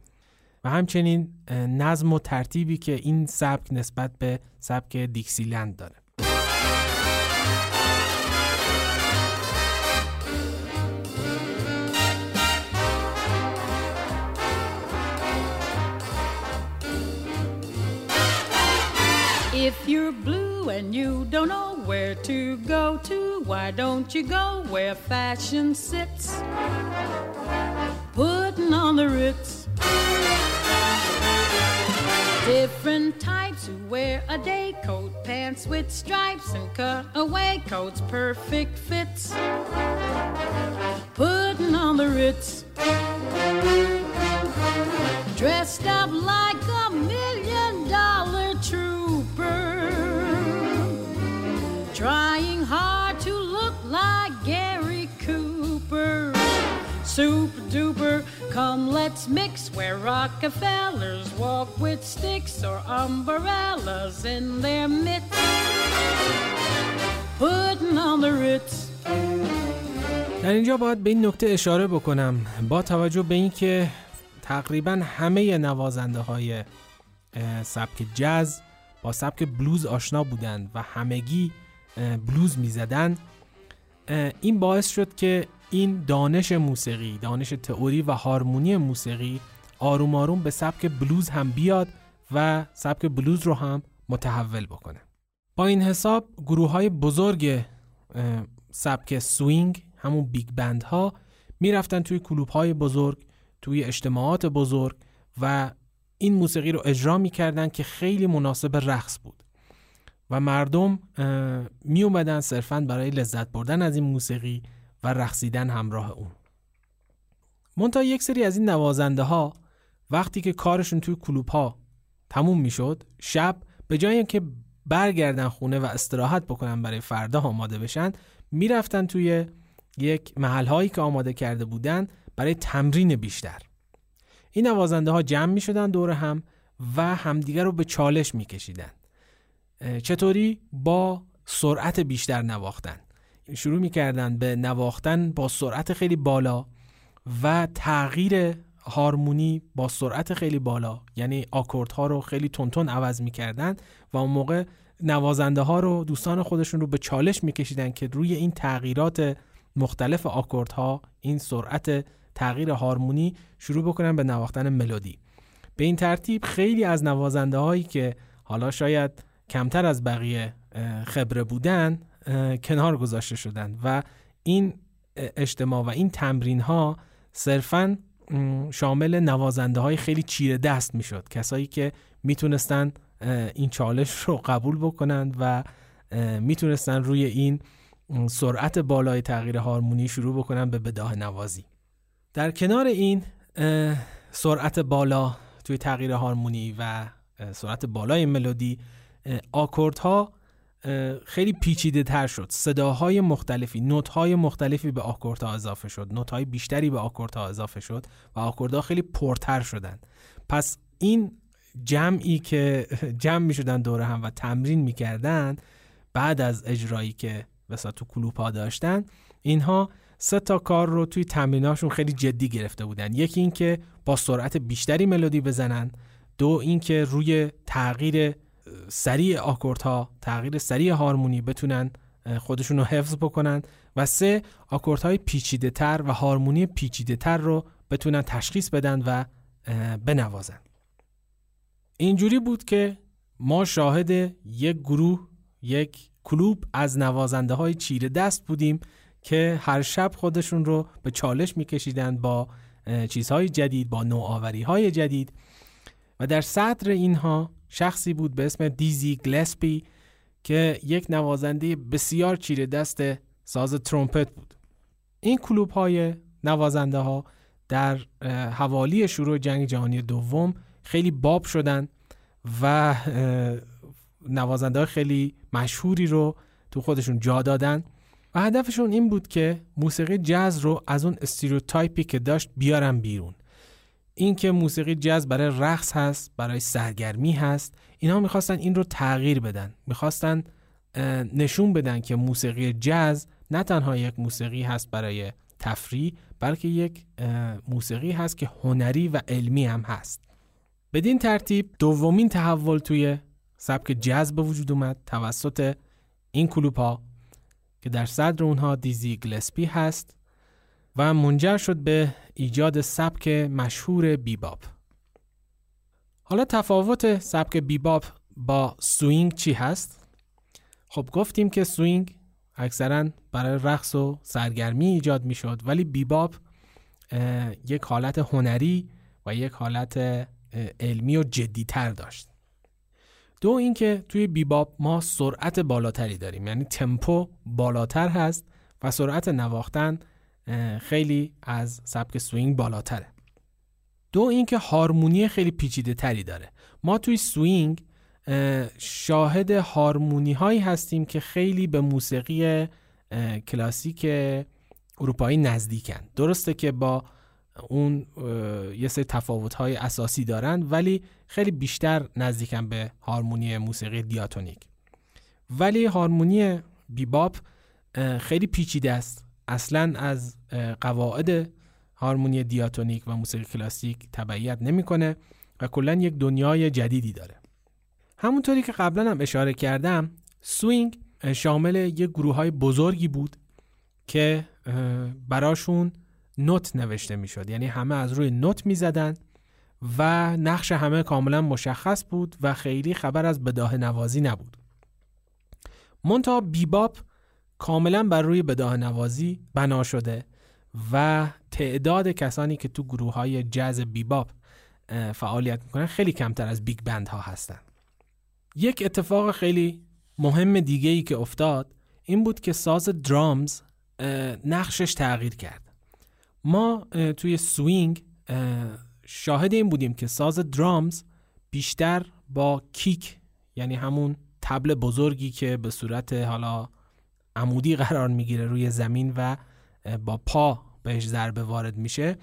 و همچنین نظم و ترتیبی که این سبک نسبت به سبک دیکسیلند داره. If you're blue and you don't know where to go to, why don't you go where fashion sits? Putting on the ritz. Different types who wear a day coat, pants with stripes and cutaway coats, perfect fits. Putting on the ritz. Dressed up like Duper, come let's mix where Rockefellers walk with sticks or umbrellas in their mitts. Putting on the Ritz. در اینجا باید به این نکته اشاره بکنم با توجه به اینکه تقریبا همه نوازنده های سبک جز با سبک بلوز آشنا بودند و همگی بلوز می‌زدن این باعث شد که این دانش موسیقی دانش تئوری و هارمونی موسیقی آروم آروم به سبک بلوز هم بیاد و سبک بلوز رو هم متحول بکنه. با این حساب گروه های بزرگ سبک سوینگ همون بیگ بند ها می‌رفتن توی کلوب های بزرگ توی اجتماعات بزرگ و این موسیقی رو اجرا می‌کردن که خیلی مناسب رقص بود. و مردم می اومدن صرفا برای لذت بردن از این موسیقی و رقصیدن همراه اون منتها یک سری از این نوازنده ها وقتی که کارشون توی کلوب ها تموم می‌شد شب به جای اینکه برگردن خونه و استراحت بکنن برای فردا آماده بشن می‌رفتن توی یک محل هایی که آماده کرده بودن برای تمرین بیشتر این نوازنده ها جمع می شدن دور هم و همدیگر رو به چالش می کشیدن. چطوری؟ با سرعت بیشتر نواختن شروع می کردن به نواختن با سرعت خیلی بالا و تغییر هارمونی با سرعت خیلی بالا. یعنی آکورد ها رو خیلی تونتون عوض می‌کردن و اون موقع نوازنده ها رو دوستان خودشون رو به چالش میکشیدن که روی این تغییرات مختلف آکورد ها این سرعت تغییر هارمونی شروع بکنن به نواختن ملودی. به این ترتیب خیلی از نوازنده هایی که حالا شاید کمتر از بقیه خبره بودن کنار گذاشته شدن و این اجتماع و این تمرین ها صرفا شامل نوازنده های خیلی چیره دست می‌شد. کسایی که می‌تونستن این چالش رو قبول بکنند و می‌تونستن روی این سرعت بالای تغییر هارمونی شروع بکنن به بداه نوازی. در کنار این سرعت بالا توی تغییر هارمونی و سرعت بالای ملودی آکوردها خیلی پیچیده تر شد. صداهای مختلفی نوت های مختلفی به آکوردها اضافه شد. نوت های بیشتری به آکوردها اضافه شد و آکوردها خیلی پرتر شدن. پس این جمعی که جمع می شدن دور هم و تمرین می کردن بعد از اجرایی که مثلا تو کلوپ ها داشتن اینها سه تا کار رو توی تمریناشون خیلی جدی گرفته بودن. یکی اینکه با سرعت بیشتری ملودی بزنن. دو اینکه روی تغییر سریع ها تغییر سریع هارمونی بتونن خودشون رو حفظ بکنن و سه های پیچیده تر و هارمونی پیچیده تر رو بتونن تشخیص بدن و بنوازن. اینجوری بود که ما شاهد یک گروه یک کلوب از نوازنده های چیره دست بودیم که هر شب خودشون رو به چالش میکشیدن با چیزهای جدید با نوآوری های جدید و در صدر اینها شخصی بود به اسم دیزی گلسپی که یک نوازنده بسیار چیره دست ساز ترومپت بود. این کلوب های نوازنده ها در حوالی شروع جنگ جهانی دوم خیلی باب شدن و نوازنده های خیلی مشهوری رو تو خودشون جا دادن و هدفشون این بود که موسیقی جاز رو از اون استریوتایپی که داشت بیارن بیرون. این که موسیقی جاز برای رقص هست برای سرگرمی هست اینا می‌خواستن این رو تغییر بدن. می‌خواستن نشون بدن که موسیقی جاز نه تنها یک موسیقی هست برای تفریح بلکه یک موسیقی هست که هنری و علمی هم هست. بدین ترتیب دومین تحول توی سبک جاز به وجود اومد توسط این کلوپ که در صدر اونها دیزی گیلسپی هست. و منجر شد به ایجاد سبک مشهور بیباپ حالا تفاوت سبک بیباپ با سوینگ چی هست؟ خب گفتیم که سوینگ اکثرا برای رقص و سرگرمی ایجاد می شد ولی بیباپ یک حالت هنری و یک حالت علمی و جدی تر داشت دو اینکه توی بیباپ ما سرعت بالاتری داریم یعنی تمپو بالاتر هست و سرعت نواختن خیلی از سبک سوینگ بالاتره. دو اینکه هارمونی خیلی پیچیده تری داره. ما توی سوینگ شاهد هارمونی هایی هستیم که خیلی به موسیقی کلاسیک اروپایی نزدیکن. درسته که با اون یه سری تفاوت های اساسی دارن ولی خیلی بیشتر نزدیکن به هارمونی موسیقی دیاتونیک. ولی هارمونی بیباپ خیلی پیچیده است. اصلا از قواعد هارمونی دیاتونیک و موسیقی کلاسیک تبعیت نمی‌کنه و کلا یک دنیای جدیدی داره. همونطوری که قبلا هم اشاره کردم سوینگ شامل یک گروه های بزرگی بود که براشون نوت نوشته می‌شد. یعنی همه از روی نوت می‌زدن و نقش همه کاملا مشخص بود و خیلی خبر از بداهه نوازی نبود. منتها بیباپ کاملا بر روی بداهه نوازی بنا شده و تعداد کسانی که تو گروه های جز بیباپ فعالیت می‌کنن خیلی کمتر از big band ها هستن. یک اتفاق خیلی مهم دیگه ای که افتاد این بود که ساز drums نقشش تغییر کرد. ما توی سوینگ شاهد این بودیم که ساز drums بیشتر با kick یعنی همون طبل بزرگی که به صورت حالا عمودی قرار می‌گیره روی زمین و با پا بهش ضربه وارد میشه.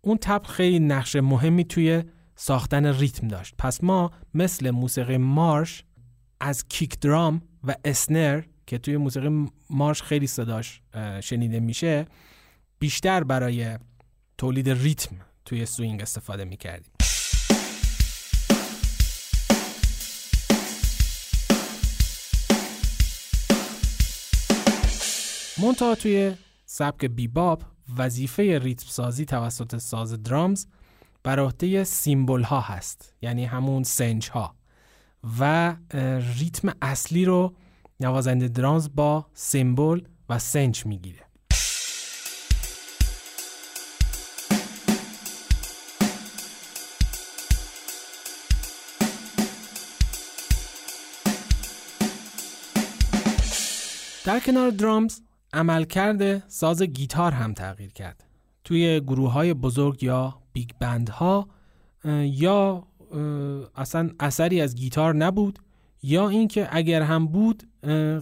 اون طبل خیلی نقش مهمی توی ساختن ریتم داشت. پس ما مثل موسیقی مارش از kick drum و snare که توی موسیقی مارش خیلی صداش شنیده میشه بیشتر برای تولید ریتم توی سوینگ استفاده می‌کردیم. منتها توی سبک بیباب وظیفه ریتم سازی توسط ساز درامز بر عهده سیمبل ها هست یعنی همون سنج ها و ریتم اصلی رو نوازنده درامز با سیمبل و سنج می‌گیره. در کنار drums عملکرد ساز گیتار هم تغییر کرد. توی گروه های بزرگ یا big band ها یا اصلا اثری از گیتار نبود یا اینکه اگر هم بود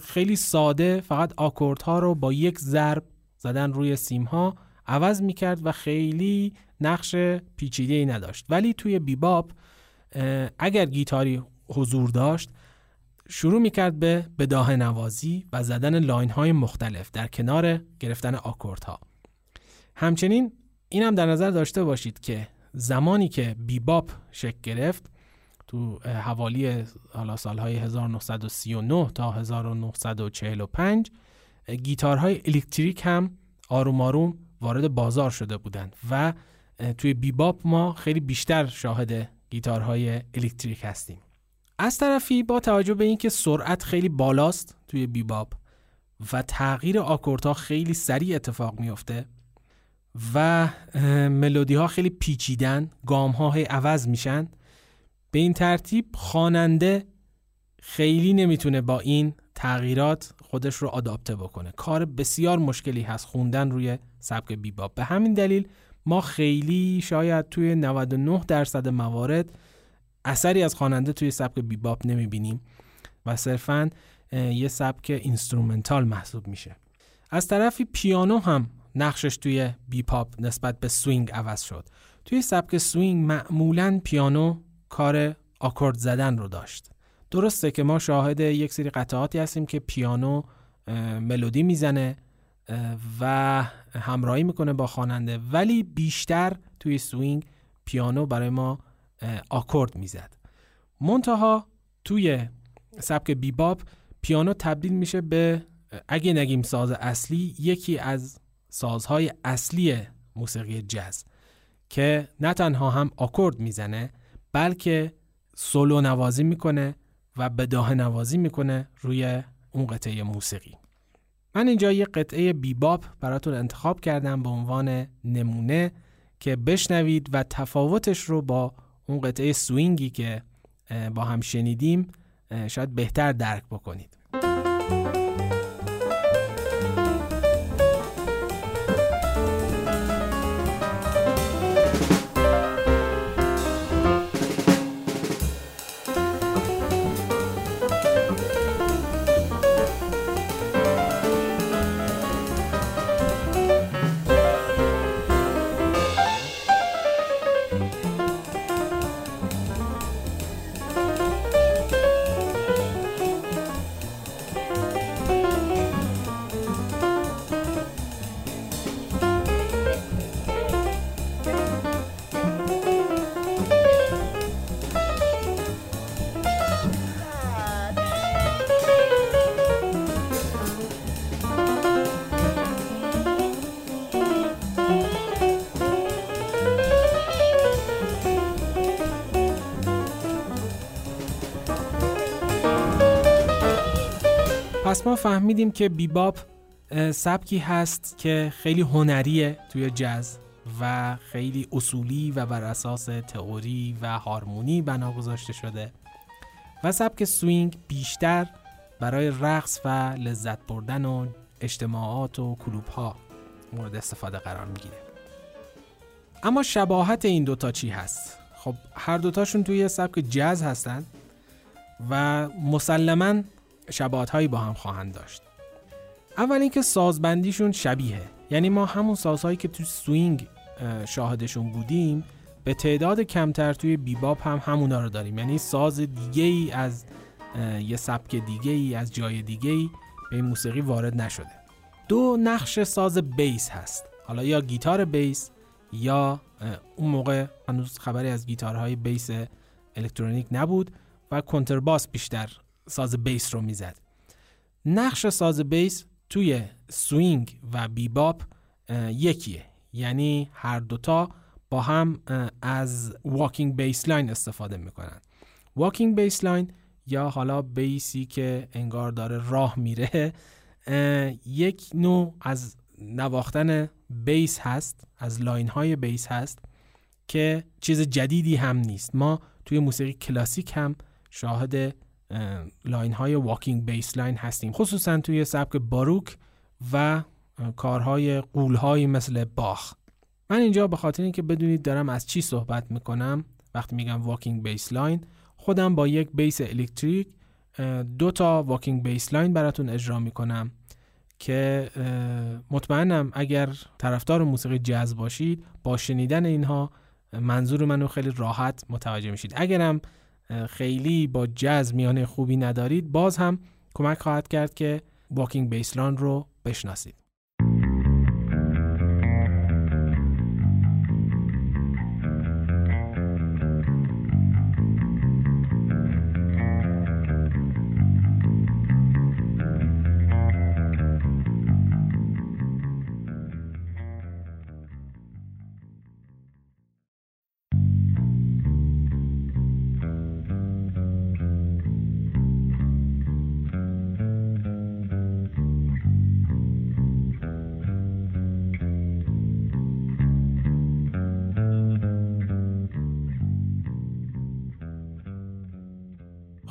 خیلی ساده فقط آکورد ها رو با یک ضرب زدن روی سیم ها عوض می‌کرد و خیلی نقش پیچیده ای نداشت. ولی توی بیباپ اگر گیتاری حضور داشت شروع می‌کرد به بداهه نوازی و زدن line های مختلف در کنار گرفتن آکورد ها همچنین این هم در نظر داشته باشید که زمانی که بیباپ شکل گرفت تو حوالی حالا سالهای 1939 تا 1945 گیتارهای الکتریک هم آروم آروم وارد بازار شده بودند و توی بیباپ ما خیلی بیشتر شاهد گیتارهای الکتریک هستیم. از طرفی با توجه به اینکه سرعت خیلی بالاست توی بیباپ و تغییر آکوردها خیلی سریع اتفاق میفته و ملودی ها خیلی پیچیدن گام ها عوض میشن به این ترتیب خواننده خیلی نمی‌تونه با این تغییرات خودش رو آداپته بکنه. کار بسیار مشکلی هست خوندن روی سبک بیباب به همین دلیل ما خیلی شاید توی 99 درصد موارد اثری از خواننده توی سبک بیباپ نمی‌بینیم و صرفا یه سبک instrumental محسوب میشه. از طرفی پیانو هم نقشش توی بیباپ نسبت به سوینگ عوض شد. توی سبک سوینگ معمولا پیانو کار آکورد زدن رو داشت. درسته که ما شاهد یک سری قطعاتی هستیم که پیانو ملودی می‌زنه و همراهی می‌کنه با خواننده ولی بیشتر توی سوینگ پیانو برای ما آکورد می‌زد. منتها توی سبک بیباب پیانو تبدیل میشه به اگه نگیم ساز اصلی یکی از سازهای اصلی موسیقی جز که نه تنها هم آکورد می‌زنه بلکه سولو نوازی می‌کنه و بداه نوازی می‌کنه روی اون قطعه موسیقی. من اینجا یه قطعه بیباب براتون انتخاب کردم به عنوان نمونه که بشنوید و تفاوتش رو با اون قطعه سوینگی که با هم شنیدیم شاید بهتر درک بکنید. پس ما فهمیدیم که بیباپ سبکی هست که خیلی هنریه توی جز و خیلی اصولی و بر اساس تئوری و هارمونی بنا گذاشته شده و سبک سوینگ بیشتر برای رقص و لذت بردن و اجتماعات و کلوب ها مورد استفاده قرار می‌گیره اما شباهت این دوتا چی هست؟ خب هر دوتاشون توی سبک جز هستن و مسلما شباهت هایی با هم خواهند داشت. اول اینکه سازبندیشون شبیهه یعنی ما همون سازهایی که تو سوینگ شاهدشون بودیم به تعداد کمتر توی بیباپ هم همونا رو داریم. یعنی ساز دیگه ای از یه سبک دیگه ای از جای دیگه ای به این موسیقی وارد نشده. دو نقش ساز بیس هست. حالا یا گیتار بیس یا اون موقع هنوز خبری از گیتارهای بیس الکترونیک نبود و کنترباس بیشتر ساز بیس رو می‌زد. نقش ساز بیس توی سوینگ و بیباپ یکیه. یعنی هر دوتا با هم از walking bass line استفاده می‌کنن. walking bass line یا حالا بیسی که انگار داره راه میره یک نوع از نواختن بیس هست از line های بیس هست که چیز جدیدی هم نیست. ما توی موسیقی کلاسیک هم شاهد line های walking bass line هستیم. خصوصا توی سبک باروک و کارهای غولهایی مثل باخ. من اینجا به خاطر اینکه بدونید دارم از چی صحبت می‌کنم وقتی میگم walking bass line خودم با یک بیس الکتریک دو تا walking bass line براتون اجرا می‌کنم که مطمئنم اگر طرفدار موسیقی جاز باشید با شنیدن اینها منظور منو خیلی راحت متوجه میشید. اگرم خیلی با جاز میانه خوبی ندارید باز هم کمک خواهد کرد که واکینگ بیسلان رو بشناسید.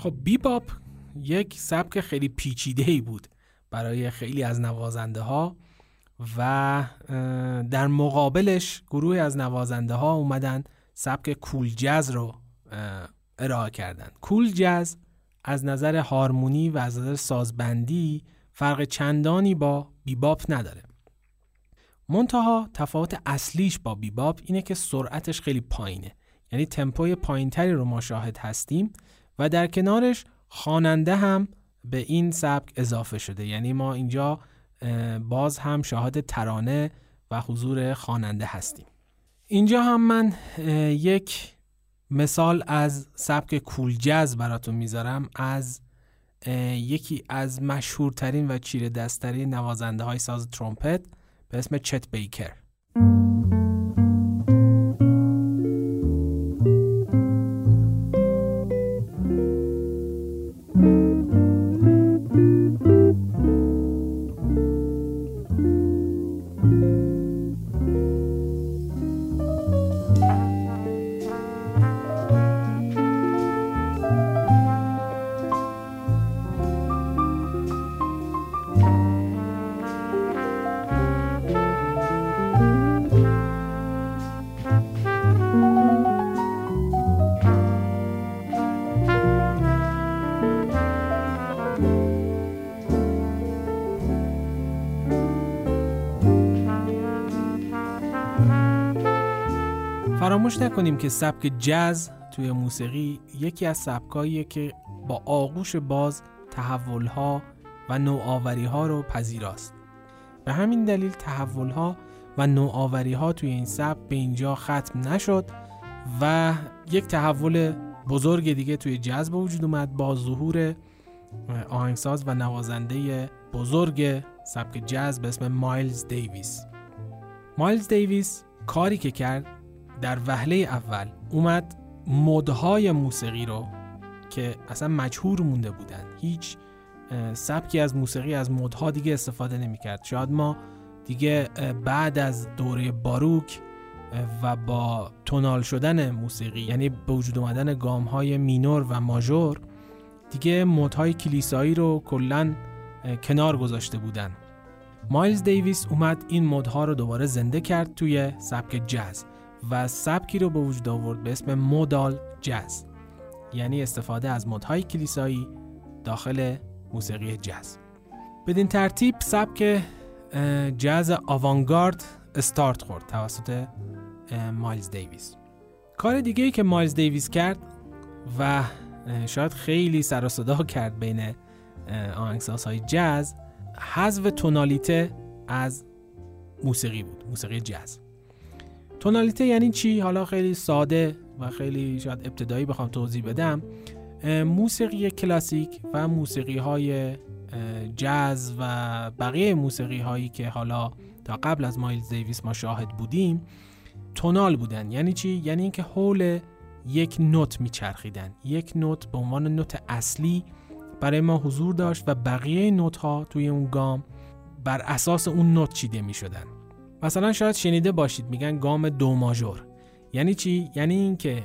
خب بیباپ یک سبک خیلی پیچیده ای بود برای خیلی از نوازنده ها و در مقابلش گروه از نوازنده ها اومدن سبک کول جز رو ارائه کردن. کول جز از نظر هارمونی و از نظر سازبندی فرق چندانی با بیباپ نداره. منتها تفاوت اصلیش با بیباپ اینه که سرعتش خیلی پایینه. یعنی تمپوی پایینتری رو ما شاهد هستیم و در کنارش خواننده هم به این سبک اضافه شده. یعنی ما اینجا باز هم شاهد ترانه و حضور خواننده هستیم. اینجا هم من یک مثال از سبک کول جز براتون می‌ذارم. از یکی از مشهورترین و چیره دستترین نوازنده های ساز ترومپت به اسم چت بیکر. فراموش نکنیم که سبک جز توی موسیقی یکی از سبکاییه که با آغوش باز تحولها و نوآوریها رو پذیراست. به همین دلیل تحولها و نوآوریها توی این سبک به اینجا ختم نشد و یک تحول بزرگ دیگه توی جز به وجود اومد با ظهور آهنگساز و نوازنده بزرگ سبک جز به اسم مایلز دیویس. مایلز دیویس کاری که کرد در وهله اول اومد مدهای موسیقی رو که اصلا مجهور مونده بودن. هیچ سبکی از موسیقی از مدها دیگه استفاده نمی‌کرد. شاید ما دیگه بعد از دوره باروک و با تونال شدن موسیقی یعنی به وجود اومدن گام های مینور و ماژور دیگه مدهای کلیسایی رو کلا کنار گذاشته بودن. مایلز دیویس اومد این مدها رو دوباره زنده کرد توی سبک جاز. و سبکی رو به وجود آورد به اسم مودال جاز یعنی استفاده از مدهای کلیسایی داخل موسیقی جاز. بدین ترتیب سبک جاز آوانگارد استارت خورد توسط مایلز دیویس. کار دیگه ای که مایلز دیویس کرد و شاید خیلی سر و صدا کرد بین های جاز حذف تونالیته از موسیقی بود موسیقی جاز. تونالیته یعنی چی؟ حالا خیلی ساده و خیلی شاید ابتدایی بخوام توضیح بدم. موسیقی کلاسیک و موسیقی های جاز و بقیه موسیقی هایی که حالا تا قبل از مایلز دیویس ما شاهد بودیم تونال بودن. یعنی چی؟ یعنی اینکه حول یک نوت میچرخیدن. یک نوت به عنوان نوت اصلی برای ما حضور داشت و بقیه نوت ها توی اون گام بر اساس اون نوت چیده می شدن. مثلا شاید شنیده باشید میگن گام دو ماژور. یعنی چی؟ یعنی اینکه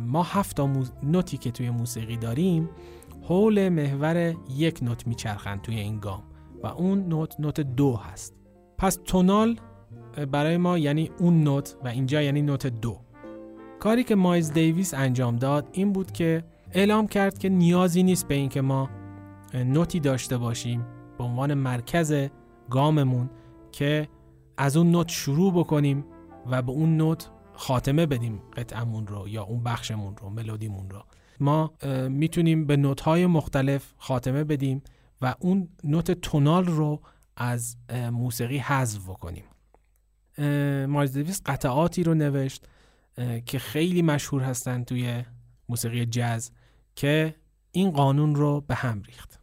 ما هفت نوتی که توی موسیقی داریم حول محور یک نوت میچرخند توی این گام و اون نوت نوت دو هست. پس تونال برای ما یعنی اون نوت و اینجا یعنی نوت دو. کاری که مایز دیویس انجام داد این بود که اعلام کرد که نیازی نیست به اینکه ما نوتی داشته باشیم به عنوان مرکز گاممون که از اون نوت شروع بکنیم و به اون نوت خاتمه بدیم قطعمون رو یا اون بخشمون رو ملودیمون رو. ما می‌تونیم به نوت های مختلف خاتمه بدیم و اون نوت تونال رو از موسیقی حذف بکنیم. دیویس قطعاتی رو نوشت که خیلی مشهور هستن توی موسیقی جز که این قانون رو به هم ریخت.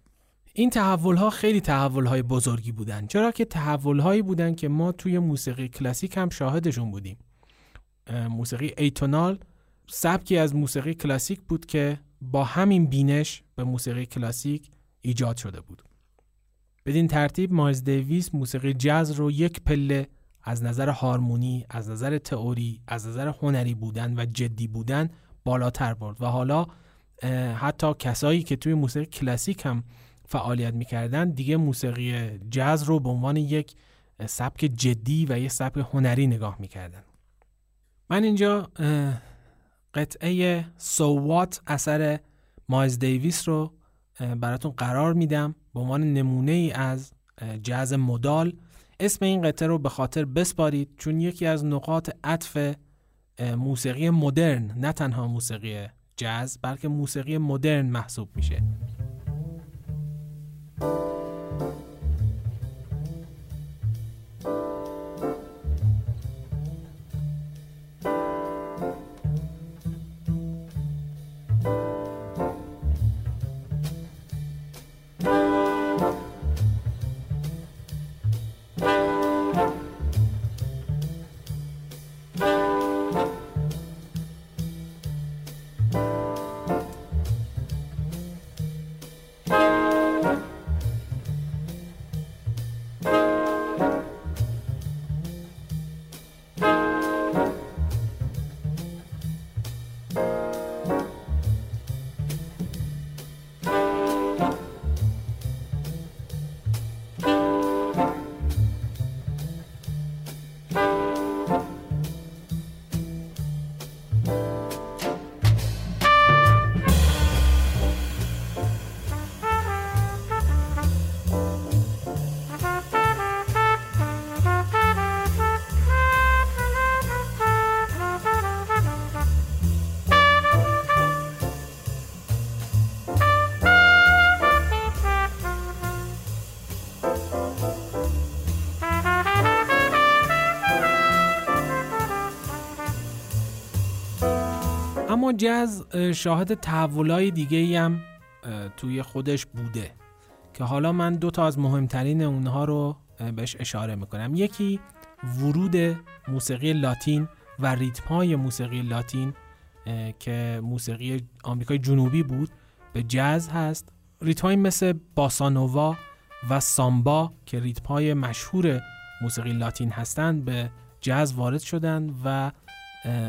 این تحول ها خیلی تحول های بزرگی بودن چرا که تحول هایی بودن که ما توی موسیقی کلاسیک هم شاهدشون بودیم. موسیقی ایتونال سبکی از موسیقی کلاسیک بود که با همین بینش به موسیقی کلاسیک ایجاد شده بود. بدین ترتیب مایز دیویس موسیقی جاز رو یک پله از نظر هارمونی، از نظر تئوری، از نظر هنری بودن و جدی بودن بالاتر برد. و حالا حتی کسایی که توی موسیقی کلاسیک هم فعالیت می‌کردن دیگه موسیقی جاز رو به عنوان یک سبک جدی و یک سبک هنری نگاه می‌کردن. من اینجا قطعه سووات اثر مایز دیویس رو براتون قرار میدم. به عنوان نمونه ای از جاز مدال اسم این قطعه رو به خاطر بسپارید چون یکی از نقاط عطف موسیقی مدرن نه تنها موسیقی جاز بلکه موسیقی مدرن محسوب میشه. اما جز شاهد تحولای دیگه هم توی خودش بوده که حالا من دو تا از مهمترین اونها رو بهش اشاره می‌کنم. یکی ورود موسیقی لاتین و ریتم های موسیقی لاتین که موسیقی آمریکای جنوبی بود به جز هست. ریتم های مثل باسانووا و سامبا که ریتم های مشهور موسیقی لاتین هستند به جز وارد شدند و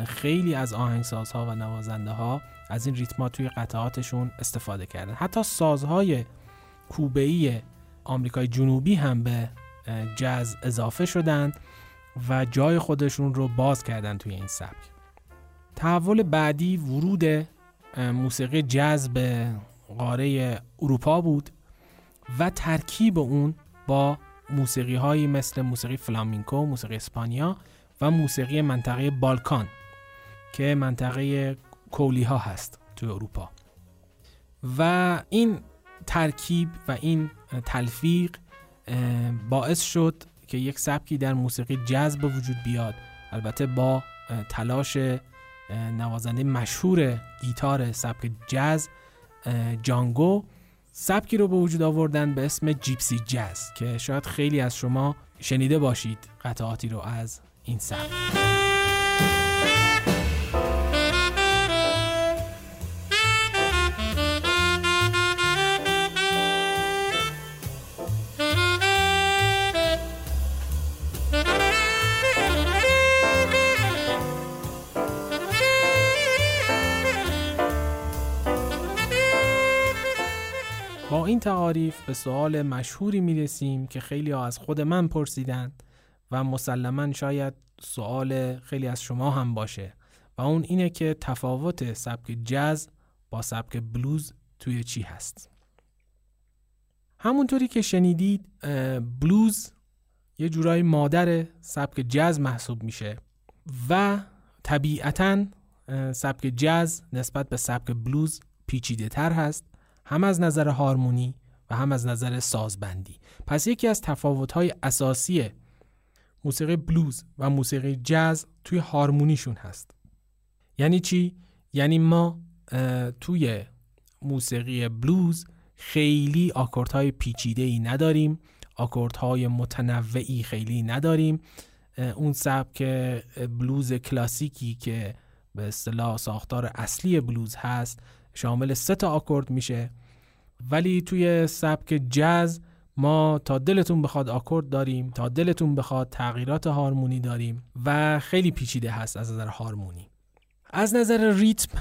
خیلی از آهنگسازها و نوازنده ها از این ریتما توی قطعاتشون استفاده کردن. حتی سازهای کوبه‌ای آمریکای جنوبی هم به جز اضافه شدند و جای خودشون رو باز کردن توی این سبک. تحول بعدی ورود موسیقی جز به قاره اروپا بود و ترکیب اون با موسیقی هایی مثل موسیقی فلامینکو، موسیقی اسپانیا و موسیقی منطقه بالکان که منطقه کولی ها هست توی اروپا. و این ترکیب و این تلفیق باعث شد که یک سبکی در موسیقی به وجود بیاد. البته با تلاش نوازنده مشهور گیتار سبک جاز جانگو سبکی رو به وجود آوردن به اسم جیپسی جاز که شاید خیلی از شما شنیده باشید قطعاتی رو از این این تعاریف به سوال مشهوری می‌رسیم که خیلی از خود من پرسیدند. و مسلما شاید سوال خیلی از شما هم باشه. و اون اینه که تفاوت سبک جز با سبک بلوز توی چی هست. همونطوری که شنیدید بلوز یه جورای مادر سبک جز محسوب میشه و طبیعتا سبک جز نسبت به سبک بلوز پیچیده تر هست هم از نظر هارمونی و هم از نظر سازبندی. پس یکی از تفاوت‌های اساسی موسیقی بلوز و موسیقی جز توی هارمونیشون هست. یعنی چی؟ یعنی ما توی موسیقی بلوز خیلی آکوردهای پیچیده ای نداریم آکوردهای متنوعی خیلی نداریم. اون سبک بلوز کلاسیکی که به اصطلاح ساختار اصلی بلوز هست شامل سه تا آکورد میشه. ولی توی سبک جز ما تا دلتون بخواد آکورد داریم تا دلتون بخواد تغییرات هارمونی داریم و خیلی پیچیده هست از نظر هارمونی. از نظر ریتم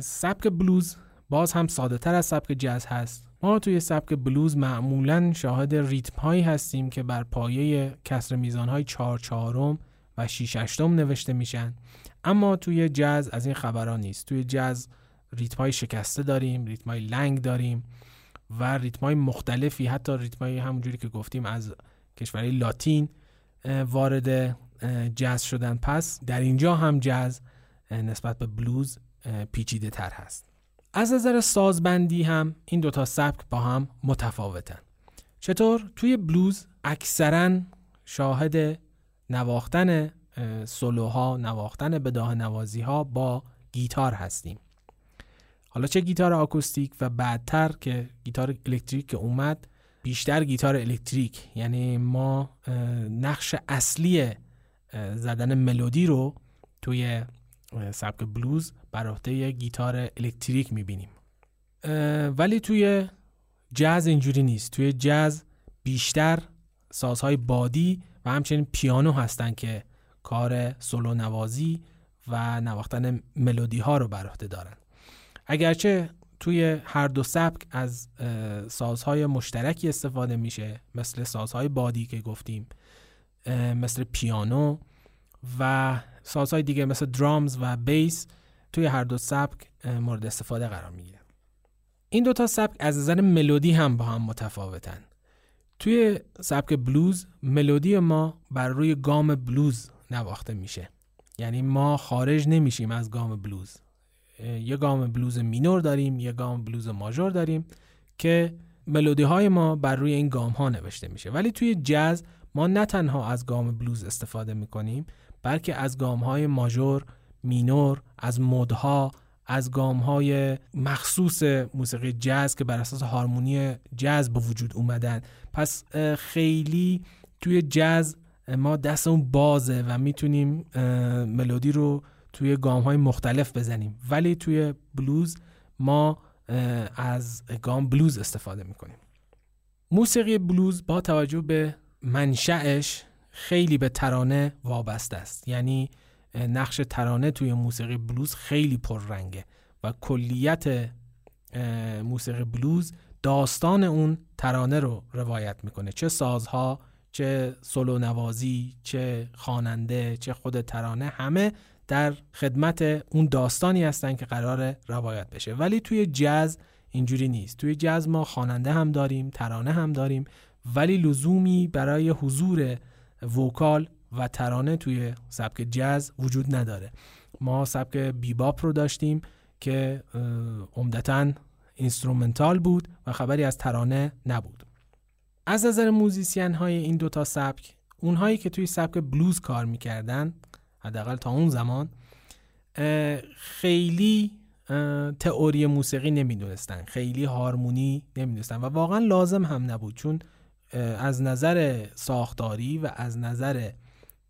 سبک بلوز باز هم ساده تر از سبک جز هست. ما توی سبک بلوز معمولا شاهد ریتم هایی هستیم که بر پایه کسر میزان های چهار چهارم و شیش اشتم نوشته میشن. اما توی جز از این خبران نیست. توی جز ریتم های شکسته داریم ریتم های لنگ داریم. و ریتم های مختلفی حتی ریتم های همونجوری که گفتیم از کشورهای لاتین وارد جز شدن. پس در اینجا هم جز نسبت به بلوز پیچیده تر هست. از نظر سازبندی هم این دوتا سبک با هم متفاوتن. چطور؟ توی بلوز اکثرا شاهد نواختن سولوها نواختن بداهه نوازی ها با گیتار هستیم. حالا چه گیتار آکوستیک و بعدتر که گیتار الکتریک که اومد بیشتر گیتار الکتریک. یعنی ما نقش اصلی زدن ملودی رو توی سبک بلوز بر عهده گیتار الکتریک می‌بینیم. ولی توی جاز اینجوری نیست. توی جاز بیشتر سازهای بادی و همچنین پیانو هستن که کار سولو نوازی و نواختن ملودی ها رو بر عهده دارن. اگرچه توی هر دو سبک از سازهای مشترکی استفاده میشه مثل سازهای بادی که گفتیم مثل پیانو و سازهای دیگه مثل درامز و بیس توی هر دو سبک مورد استفاده قرار می‌گیره. این دو تا سبک از نظر ملودی هم با هم متفاوتن. توی سبک بلوز ملودی ما بر روی گام بلوز نواخته میشه. یعنی ما خارج نمیشیم از گام بلوز. یه گام بلوز مینور داریم یه گام بلوز ماژور داریم که ملودی های ما بر روی این گام ها نوشته میشه. ولی توی جاز ما نه تنها از گام بلوز استفاده می‌کنیم بلکه از گام های ماژور مینور از مدها از گام های مخصوص موسیقی جاز که بر اساس هارمونی جاز به وجود اومدن. پس خیلی توی جاز ما دستمون بازه و می‌تونیم ملودی رو توی گام های مختلف بزنیم. ولی توی بلوز ما از گام بلوز استفاده می‌کنیم. موسیقی بلوز با توجه به منشأش خیلی به ترانه وابسته است. یعنی نقش ترانه توی موسیقی بلوز خیلی پررنگه و کلیت موسیقی بلوز داستان اون ترانه رو روایت می‌کنه. چه سازها چه سولو نوازی چه خواننده چه خود ترانه همه در خدمت اون داستانی هستن که قرار روایت بشه. ولی توی جز اینجوری نیست. توی جز ما خواننده هم داریم ترانه هم داریم ولی لزومی برای حضور vocal و ترانه توی سبک جز وجود نداره. ما سبک بیباپ رو داشتیم که عمدتا instrumental بود و خبری از ترانه نبود. از نظر musician های این دوتا سبک اونهایی که توی سبک بلوز کار می‌کردن حداقل تا اون زمان خیلی تئوری موسیقی نمی‌دونستن. خیلی هارمونی نمی‌دونستن و واقعا لازم هم نبود. چون از نظر ساختاری و از نظر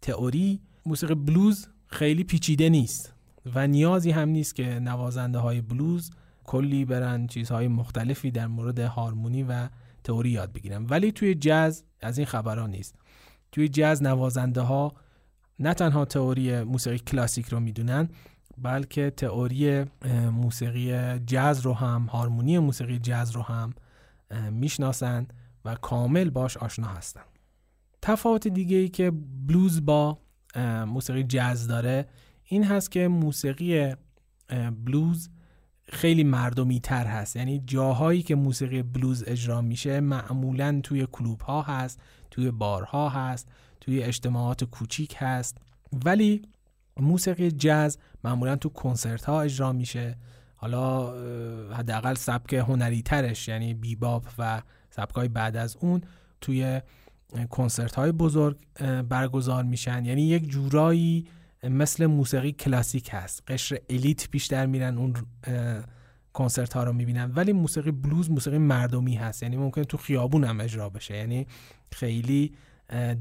تئوری موسیقی بلوز خیلی پیچیده نیست و نیازی هم نیست که نوازنده های بلوز کلی برن چیزهای مختلفی در مورد هارمونی و تئوری یاد بگیرن. ولی توی جاز از این خبران نیست. توی جاز نوازنده ها نه تنها تئوری موسیقی کلاسیک رو می‌دونن بلکه تئوری موسیقی جاز رو هم هارمونی موسیقی جاز رو هم می‌شناسند و کامل باش آشنا هستن. تفاوت دیگه ای که بلوز با موسیقی جز داره این هست که موسیقی بلوز خیلی مردمی تر هست. یعنی جاهایی که موسیقی بلوز اجرا میشه معمولا توی کلوب ها هست توی بارها هست. توی اجتماعات کوچیک هست. ولی موسیقی جز معمولا تو کنسرت ها اجرا میشه. حالا حداقل سبک هنری ترش یعنی بیباپ و سبک های بعد از اون توی کنسرت های بزرگ برگزار میشن. یعنی یک جورایی مثل موسیقی کلاسیک هست. قشر الیت بیشتر میرن اون کنسرت ها رو می‌بینن. ولی موسیقی بلوز موسیقی مردمی هست. یعنی ممکن تو خیابون هم اجرا بشه. یعنی خیلی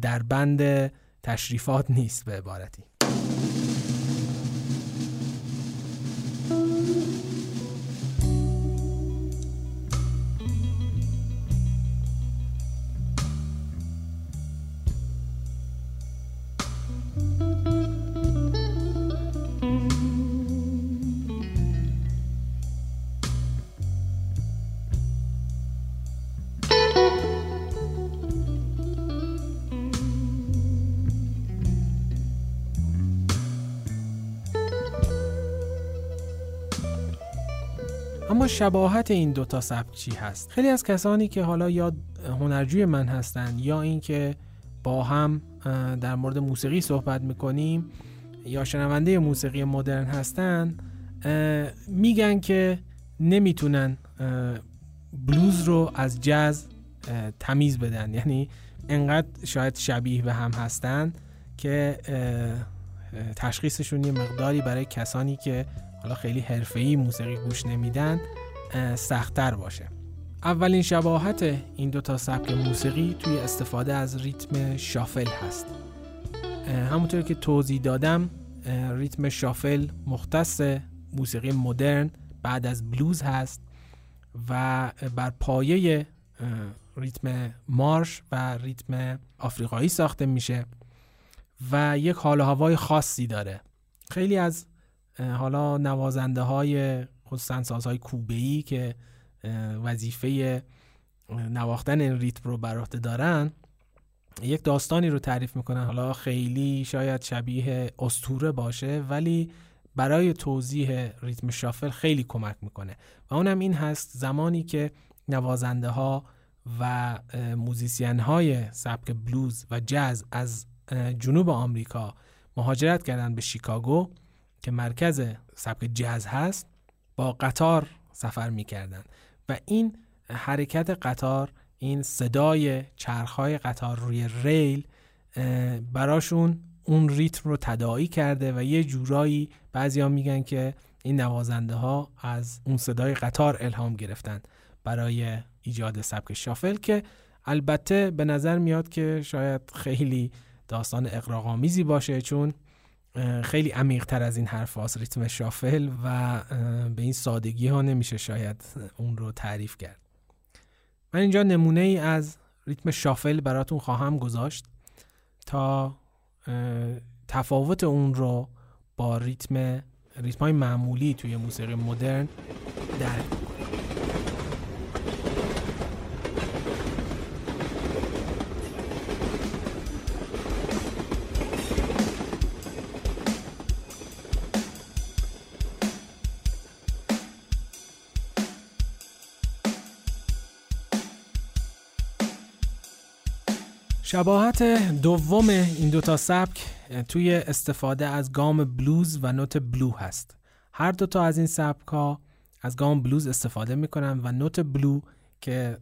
در بند تشریفات نیست به عبارتی. شباهت این دوتا سبک چی هست؟ خیلی از کسانی که حالا یا هنرجوی من هستن یا اینکه با هم در مورد موسیقی صحبت می‌کنیم یا شنونده موسیقی مدرن هستن میگن که نمی‌تونن بلوز رو از جاز تمیز بدن. یعنی انقدر شاید شبیه به هم هستن که تشخیصشون یه مقداری برای کسانی که حالا خیلی حرفه‌ای موسیقی گوش نمیدن سختتر باشه. اولین شباهت این دو تا سبک موسیقی توی استفاده از ریتم شافل هست. همونطور که توضیح دادم ریتم شافل مختص موسیقی مدرن بعد از بلوز هست و بر پایه ریتم مارش و ریتم آفریقایی ساخته میشه و یک حال هوای خاصی داره. خیلی از حالا نوازنده های خصوصا سازهای کوبه که وظیفه نواختن این ریتم رو بر عهده دارن یک داستانی رو تعریف می‌کنن. حالا خیلی شاید شبیه استوره باشه ولی برای توضیح ریتم شافل خیلی کمک می‌کنه. و اونم این هست زمانی که نوازنده ها و موزیسین های سبک بلوز و جاز از جنوب آمریکا مهاجرت کردن به شیکاگو که مرکز سبک جاز هست. با قطار سفر می‌کردن و این حرکت قطار این صدای چرخهای قطار روی ریل براشون اون ریتم رو تداعی کرده و یه جورایی بعضیا میگن که این نوازنده ها از اون صدای قطار الهام گرفتن برای ایجاد سبک شافل که البته به نظر میاد که شاید خیلی داستان اقراقامیزی باشه چون خیلی عمیق تر از این حرف هاست ریتم شافل و به این سادگی ها نمیشه شاید اون رو تعریف کرد. من اینجا نمونه ای از ریتم شافل براتون خواهم گذاشت تا تفاوت اون رو با ریتم ریتم های معمولی توی موسیقی مدرن درک شباهت دوم این دوتا سبک توی استفاده از گام بلوز و نوت بلو هست. هر دوتا از این سبک ها از گام بلوز استفاده می‌کنن و نوت بلو که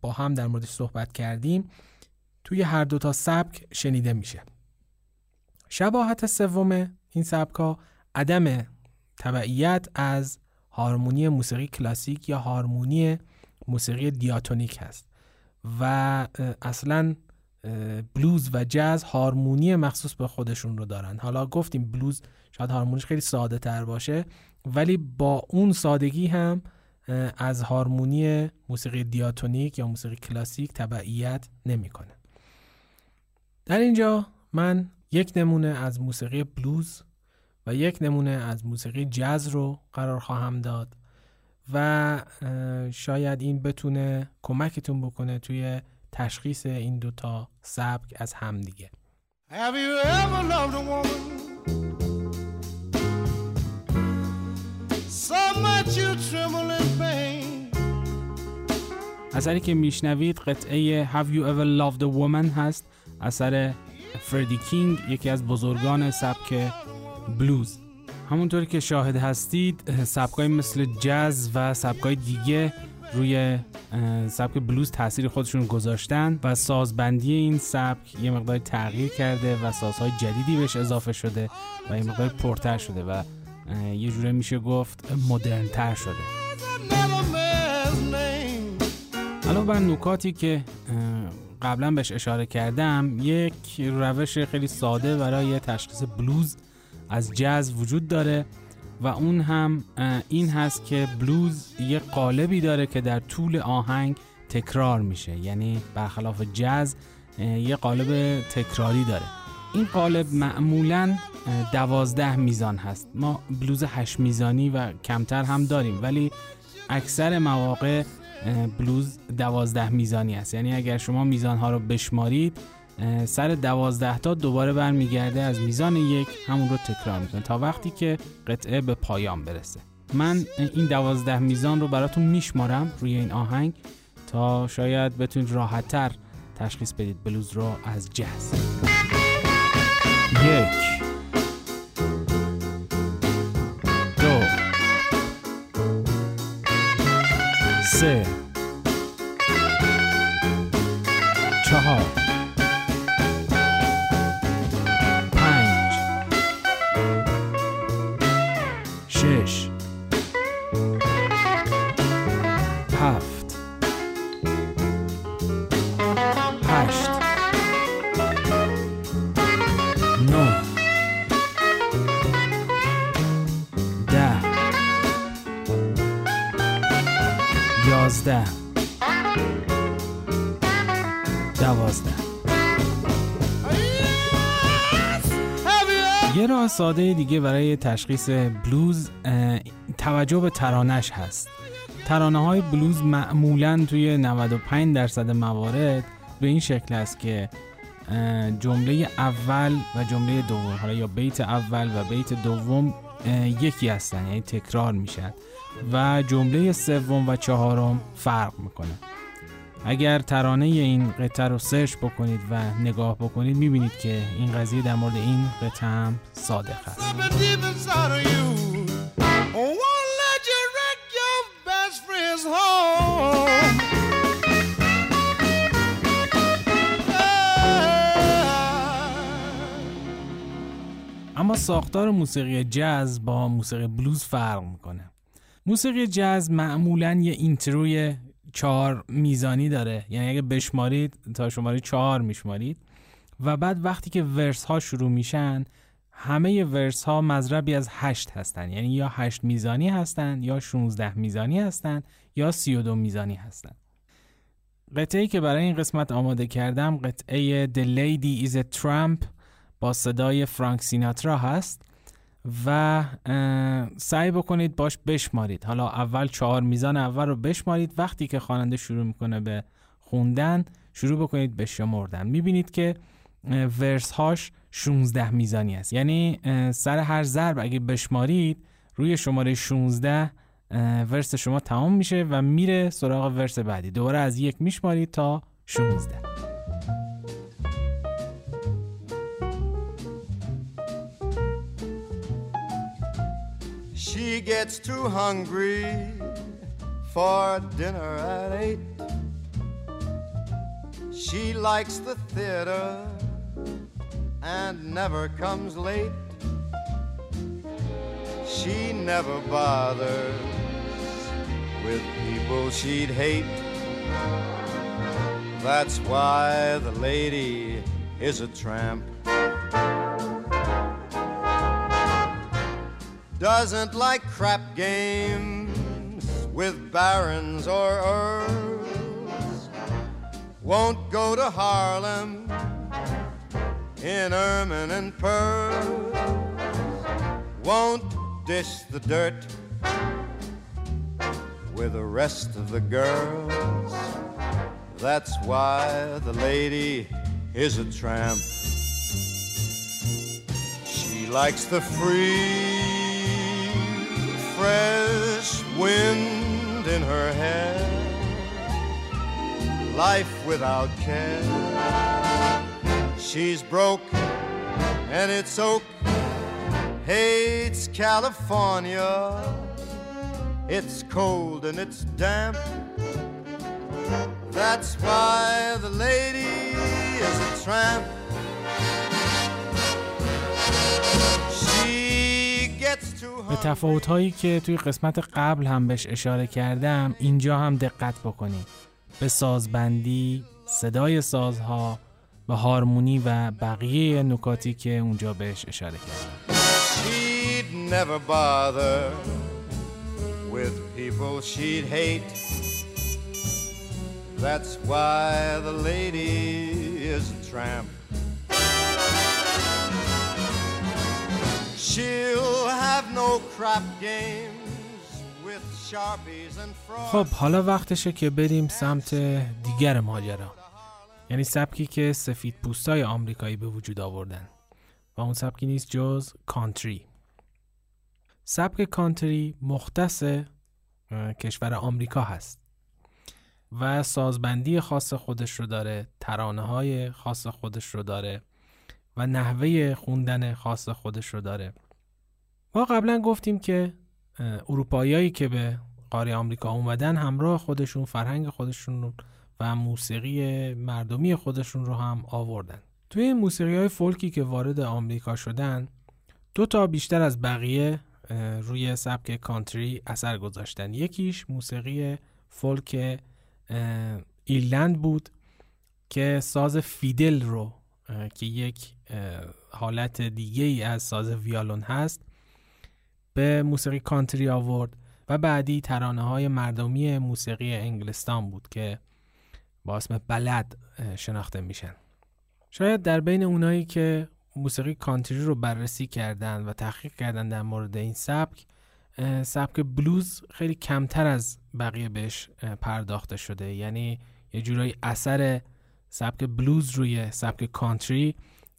با هم در موردش صحبت کردیم توی هر دوتا سبک شنیده میشه. شباهت سوم این سبک ها عدم تبعیت از هارمونی موسیقی کلاسیک یا هارمونی موسیقی دیاتونیک هست. و اصلا بلوز و جاز هارمونی مخصوص به خودشون رو دارن حالا گفتیم بلوز شاید هارمونیش خیلی ساده تر باشه ولی با اون سادگی هم از هارمونی موسیقی دیاتونیک یا موسیقی کلاسیک تبعیت نمی‌کنه. در اینجا من یک نمونه از موسیقی بلوز و یک نمونه از موسیقی جاز رو قرار خواهم داد و شاید این بتونه کمکتون بکنه توی تشخیص این دوتا سبک از همدیگه Have you ever loved a woman so much you tremble in pain? اثری که میشنوید قطعه Have you ever loved a woman هست اثر فردی کینگ یکی از بزرگان سبک بلوز. همونطوری که شاهد هستید سبکای مثل جز و سبکای دیگه روی سبک بلوز تاثیر خودشون گذاشتن و سازبندی این سبک یه مقدار تغییر کرده و سازهای جدیدی بهش اضافه شده و یه مقدار پرتر شده و یه جوره میشه گفت مدرنتر شده. حالا بر نکاتی که قبلا بهش اشاره کردم یک روش خیلی ساده برای تشخیص بلوز از جز وجود داره و اون هم این هست که بلوز یه قالبی داره که در طول آهنگ تکرار میشه. یعنی برخلاف جز یه قالب تکراری داره. این قالب معمولا دوازده میزان هست. ما بلوز هشت میزانی و کمتر هم داریم ولی اکثر مواقع بلوز دوازده میزانی است یعنی اگر شما میزان ها رو بشمارید سر دوازده تا دوباره برمیگرده از میزان یک همون رو تکرار می‌کنه. تا وقتی که قطعه به پایان برسه. من این دوازده میزان رو براتون میشمارم روی این آهنگ تا شاید بتونید راحتتر تشخیص بدید. بلوز رو از جز یک. دو. سه. چهار. ساده دیگه برای تشخیص بلوز توجه به ترانش هست. ترانه های بلوز معمولا توی 95 درصد موارد به این شکل است که جمله اول و جمله دوم حالا یا بیت اول و بیت دوم یکی هستن یعنی تکرار میشن و جمله سوم و چهارم فرق می‌کنه. اگر ترانه این قطعه رو سرچ بکنید و نگاه بکنید می‌بینید که این قضیه در مورد این قطعه هم صادق است. اما ساختار موسیقی جاز با موسیقی بلوز فرق می‌کنه. موسیقی جاز معمولا یه اینتروی چهار میزانی داره. یعنی اگه بشمارید تا شماره چهار میشمارید. و بعد وقتی که ورس ها شروع میشن همه ورس ها مذربی از هشت هستن. یعنی یا هشت میزانی هستن یا 16 میزانی هستن یا 32 میزانی هستن. قطعه که برای این قسمت آماده کردم قطعه The Lady is a Tramp با صدای فرانک سیناترا هست. و سعی بکنید باش بشمارید. حالا اول چهار میزان اول رو بشمارید. وقتی که خواننده شروع می‌کنه به خوندن شروع بکنید به شمردن. می‌بینید که ورس هاش 16 میزانی است. یعنی سر هر ضرب اگه بشمارید روی شماره 16 ورس شما تمام میشه و میره سراغ ورس بعدی. دوباره از یک میشمارید تا 16 She gets too hungry for dinner at eight. She likes the theater and never comes late. She never bothers with people she'd hate. That's why the lady is a tramp. Doesn't like crap games with barons or earls, won't go to Harlem in ermine and pearls, won't dish the dirt with the rest of the girls. That's why the lady is a tramp. She likes the free, fresh wind in her hair, life without care. She's broke and it's oak, hates California. It's cold and it's damp. That's why the lady is a tramp. به تفاوت هایی که توی قسمت قبل هم بهش اشاره کردم اینجا هم دقت بکنید. به سازبندی، صدای سازها، به هارمونی و بقیه نکاتی که اونجا بهش اشاره کردم. خب حالا وقتشه که بریم سمت دیگر ماجرا. یعنی سبکی که سفید پوستای آمریکایی به وجود آوردن. و اون سبکی نیست جز کانتری. سبک کانتری مختص کشور آمریکا هست. و سازبندی خاص خودش رو داره ترانه های خاص خودش رو داره و نحوه خوندن خاص خودش رو داره. ما قبلا گفتیم که اروپاییایی که به قاره آمریکا اومدن همراه خودشون فرهنگ خودشون و موسیقی مردمی خودشون رو هم آوردن. توی موسیقی های فولکی که وارد آمریکا شدن دو تا بیشتر از بقیه روی سبک کانتری اثر گذاشتن. یکیش موسیقی فولک ایرلند بود که ساز فیدل رو که یک حالت دیگه ای از ساز ویالون هست به موسیقی کانتری آورد و بعدی ترانه های مردمی موسیقی انگلستان بود که با اسم بلد شناخته میشن. شاید در بین اونایی که موسیقی کانتری رو بررسی کردن و تحقیق کردن در مورد این سبک سبک بلوز خیلی کمتر از بقیه بهش پرداخته شده. یعنی یه جورایی اثر سبک بلوز روی سبک کانتری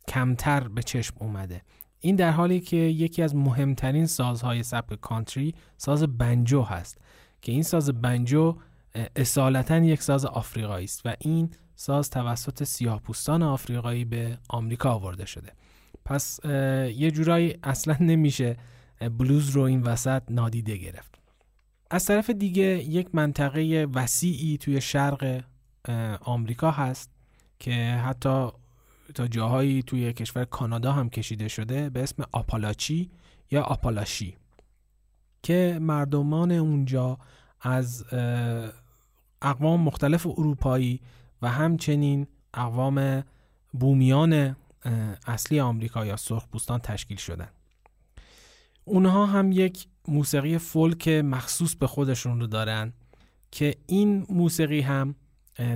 کمتر به چشم اومده. این در حالی که یکی از مهمترین سازهای سبک کانتری ساز بنجو هست که این ساز بنجو اصالتا یک ساز آفریقایی است و این ساز توسط سیاهپوستان آفریقایی به آمریکا آورده شده. پس یه جورایی اصلا نمیشه بلوز رو این وسط نادیده گرفت. از طرف دیگه یک منطقه وسیعی توی شرق آمریکا هست که حتی تا جاهایی توی کشور کانادا هم کشیده شده به اسم آپالاچی یا آپالاشی که مردمان اونجا از اقوام مختلف اروپایی و همچنین اقوام بومیان اصلی آمریکا یا سرخپوستان تشکیل شدن. اونها هم یک موسیقی فولک مخصوص به خودشون رو دارن که این موسیقی هم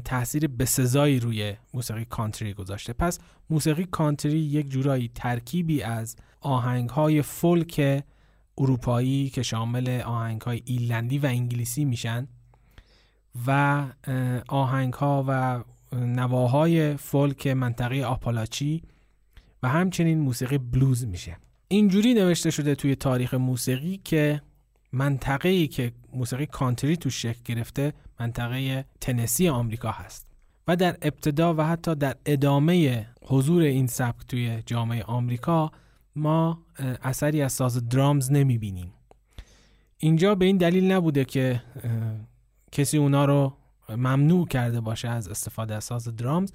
تاثیر بسزایی روی موسیقی کانتری گذاشته. پس موسیقی کانتری یک جورایی ترکیبی از آهنگ های فولک اروپایی که شامل آهنگ های ایرلندی و انگلیسی میشن و آهنگ ها و نواهای فولک منطقه آپالاچی و همچنین موسیقی بلوز میشه. اینجوری نوشته شده توی تاریخ موسیقی که منطقه ای که موسیقی کانتری تو شکل گرفته منطقه تنسی آمریکا هست. و در ابتدا و حتی در ادامه حضور این سبک توی جامعه آمریکا ما اثری از ساز درامز نمی بینیم اینجا به این دلیل نبوده که کسی اونا رو ممنوع کرده باشه از استفاده از ساز درامز.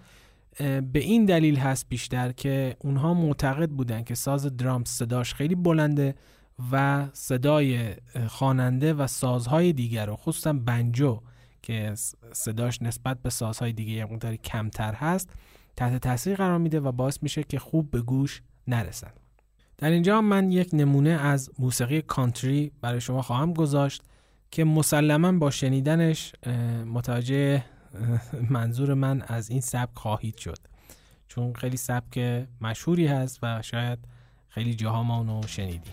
به این دلیل هست بیشتر که اونها معتقد بودن که ساز درامز صداش خیلی بلنده و صدای خواننده و سازهای دیگر رو خصوصا بنجو که صداش نسبت به سازهای دیگه مقداری کمتر هست تحت تاثیر قرار میده و باعث میشه که خوب به گوش نرسن. در اینجا من یک نمونه از موسیقی کانتری برای شما خواهم گذاشت که مسلما با شنیدنش متوجه منظور من از این سبک خواهید شد. چون خیلی سبک مشهوری هست و شاید خیلی جاها ما اونو شنیدیم.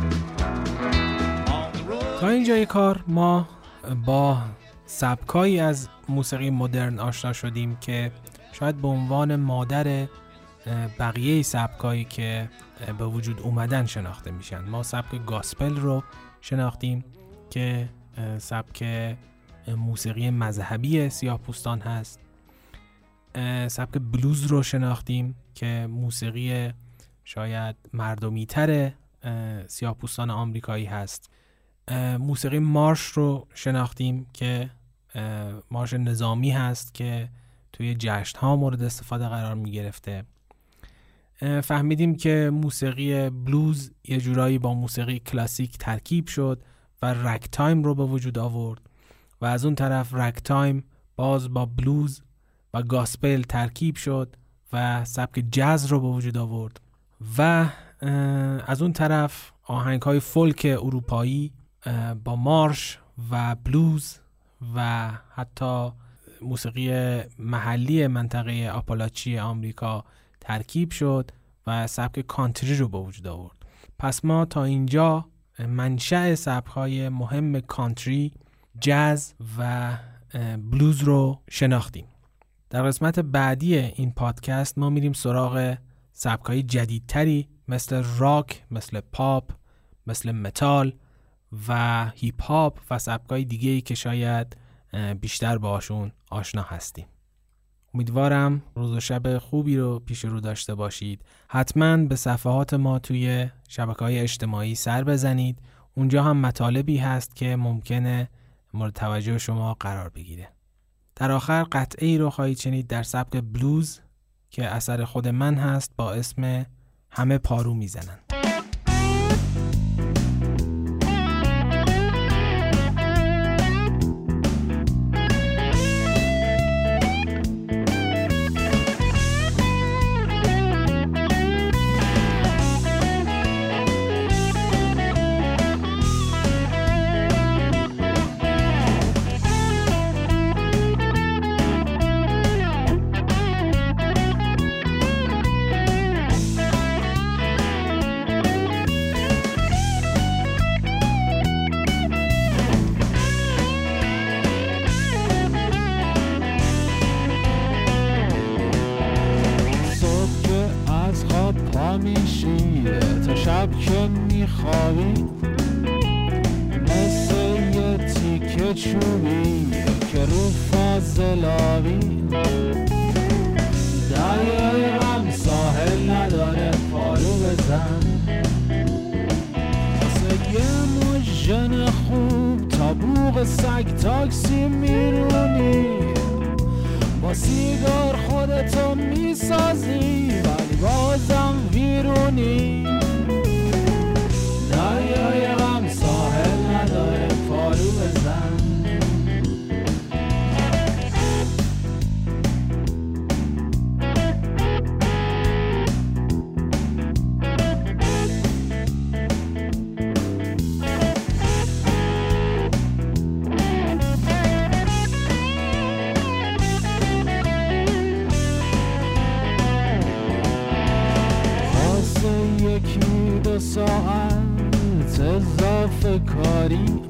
تا اینجای کار ما با سبکایی از موسیقی مدرن آشنا شدیم که شاید به عنوان مادر بقیه سبکایی که به وجود اومدن شناخته میشن. ما سبک گاسپل رو شناختیم که سبک موسیقی مذهبی سیاه پوستان هست سبک بلوز رو شناختیم که موسیقی شاید مردمی تر سیاه پوستان آمریکایی هست. موسیقی مارش رو شناختیم که مارش نظامی هست که توی جشن ها مورد استفاده قرار می گرفته. فهمیدیم که موسیقی بلوز یه جورایی با موسیقی کلاسیک ترکیب شد و رگ تایم رو به وجود آورد و از اون طرف رگ تایم باز با بلوز و گاسپل ترکیب شد و سبک جاز رو به وجود آورد. و از اون طرف آهنگ های فولک اروپایی با مارش و بلوز و حتی موسیقی محلی منطقه آپالاچی آمریکا ترکیب شد و سبک کانتری رو به وجود آورد. پس ما تا اینجا منشأ سبکهای مهم کانتری جاز و بلوز رو شناختیم. در قسمت بعدی این پادکست ما میریم سراغ سبکهای جدیدتری مثل راک، مثل پاپ، مثل متال و هیپ هاپ و سبکای دیگه ای که شاید بیشتر باشون آشنا هستیم. امیدوارم روز و شب خوبی رو پیش رو داشته باشید. حتما به صفحات ما توی شبکه های اجتماعی سر بزنید. اونجا هم مطالبی هست که ممکنه مورد توجه شما قرار بگیره. در آخر قطعه رو خواهید شنید در سبک بلوز که اثر خود من هست با اسم همه پارو می‌زنن. میشی تا شب که میخوابی مثل یه تیکه چوبی که رو فاضلابی دریای هم ساحل نداره پارو بزن. واسه یه مجن خوب تا بوغ سگ تاکسی میرونی. با سیگار خودتو می‌سازی بازم ویرونی دریای غم ساحل نداره. فارو Coringa.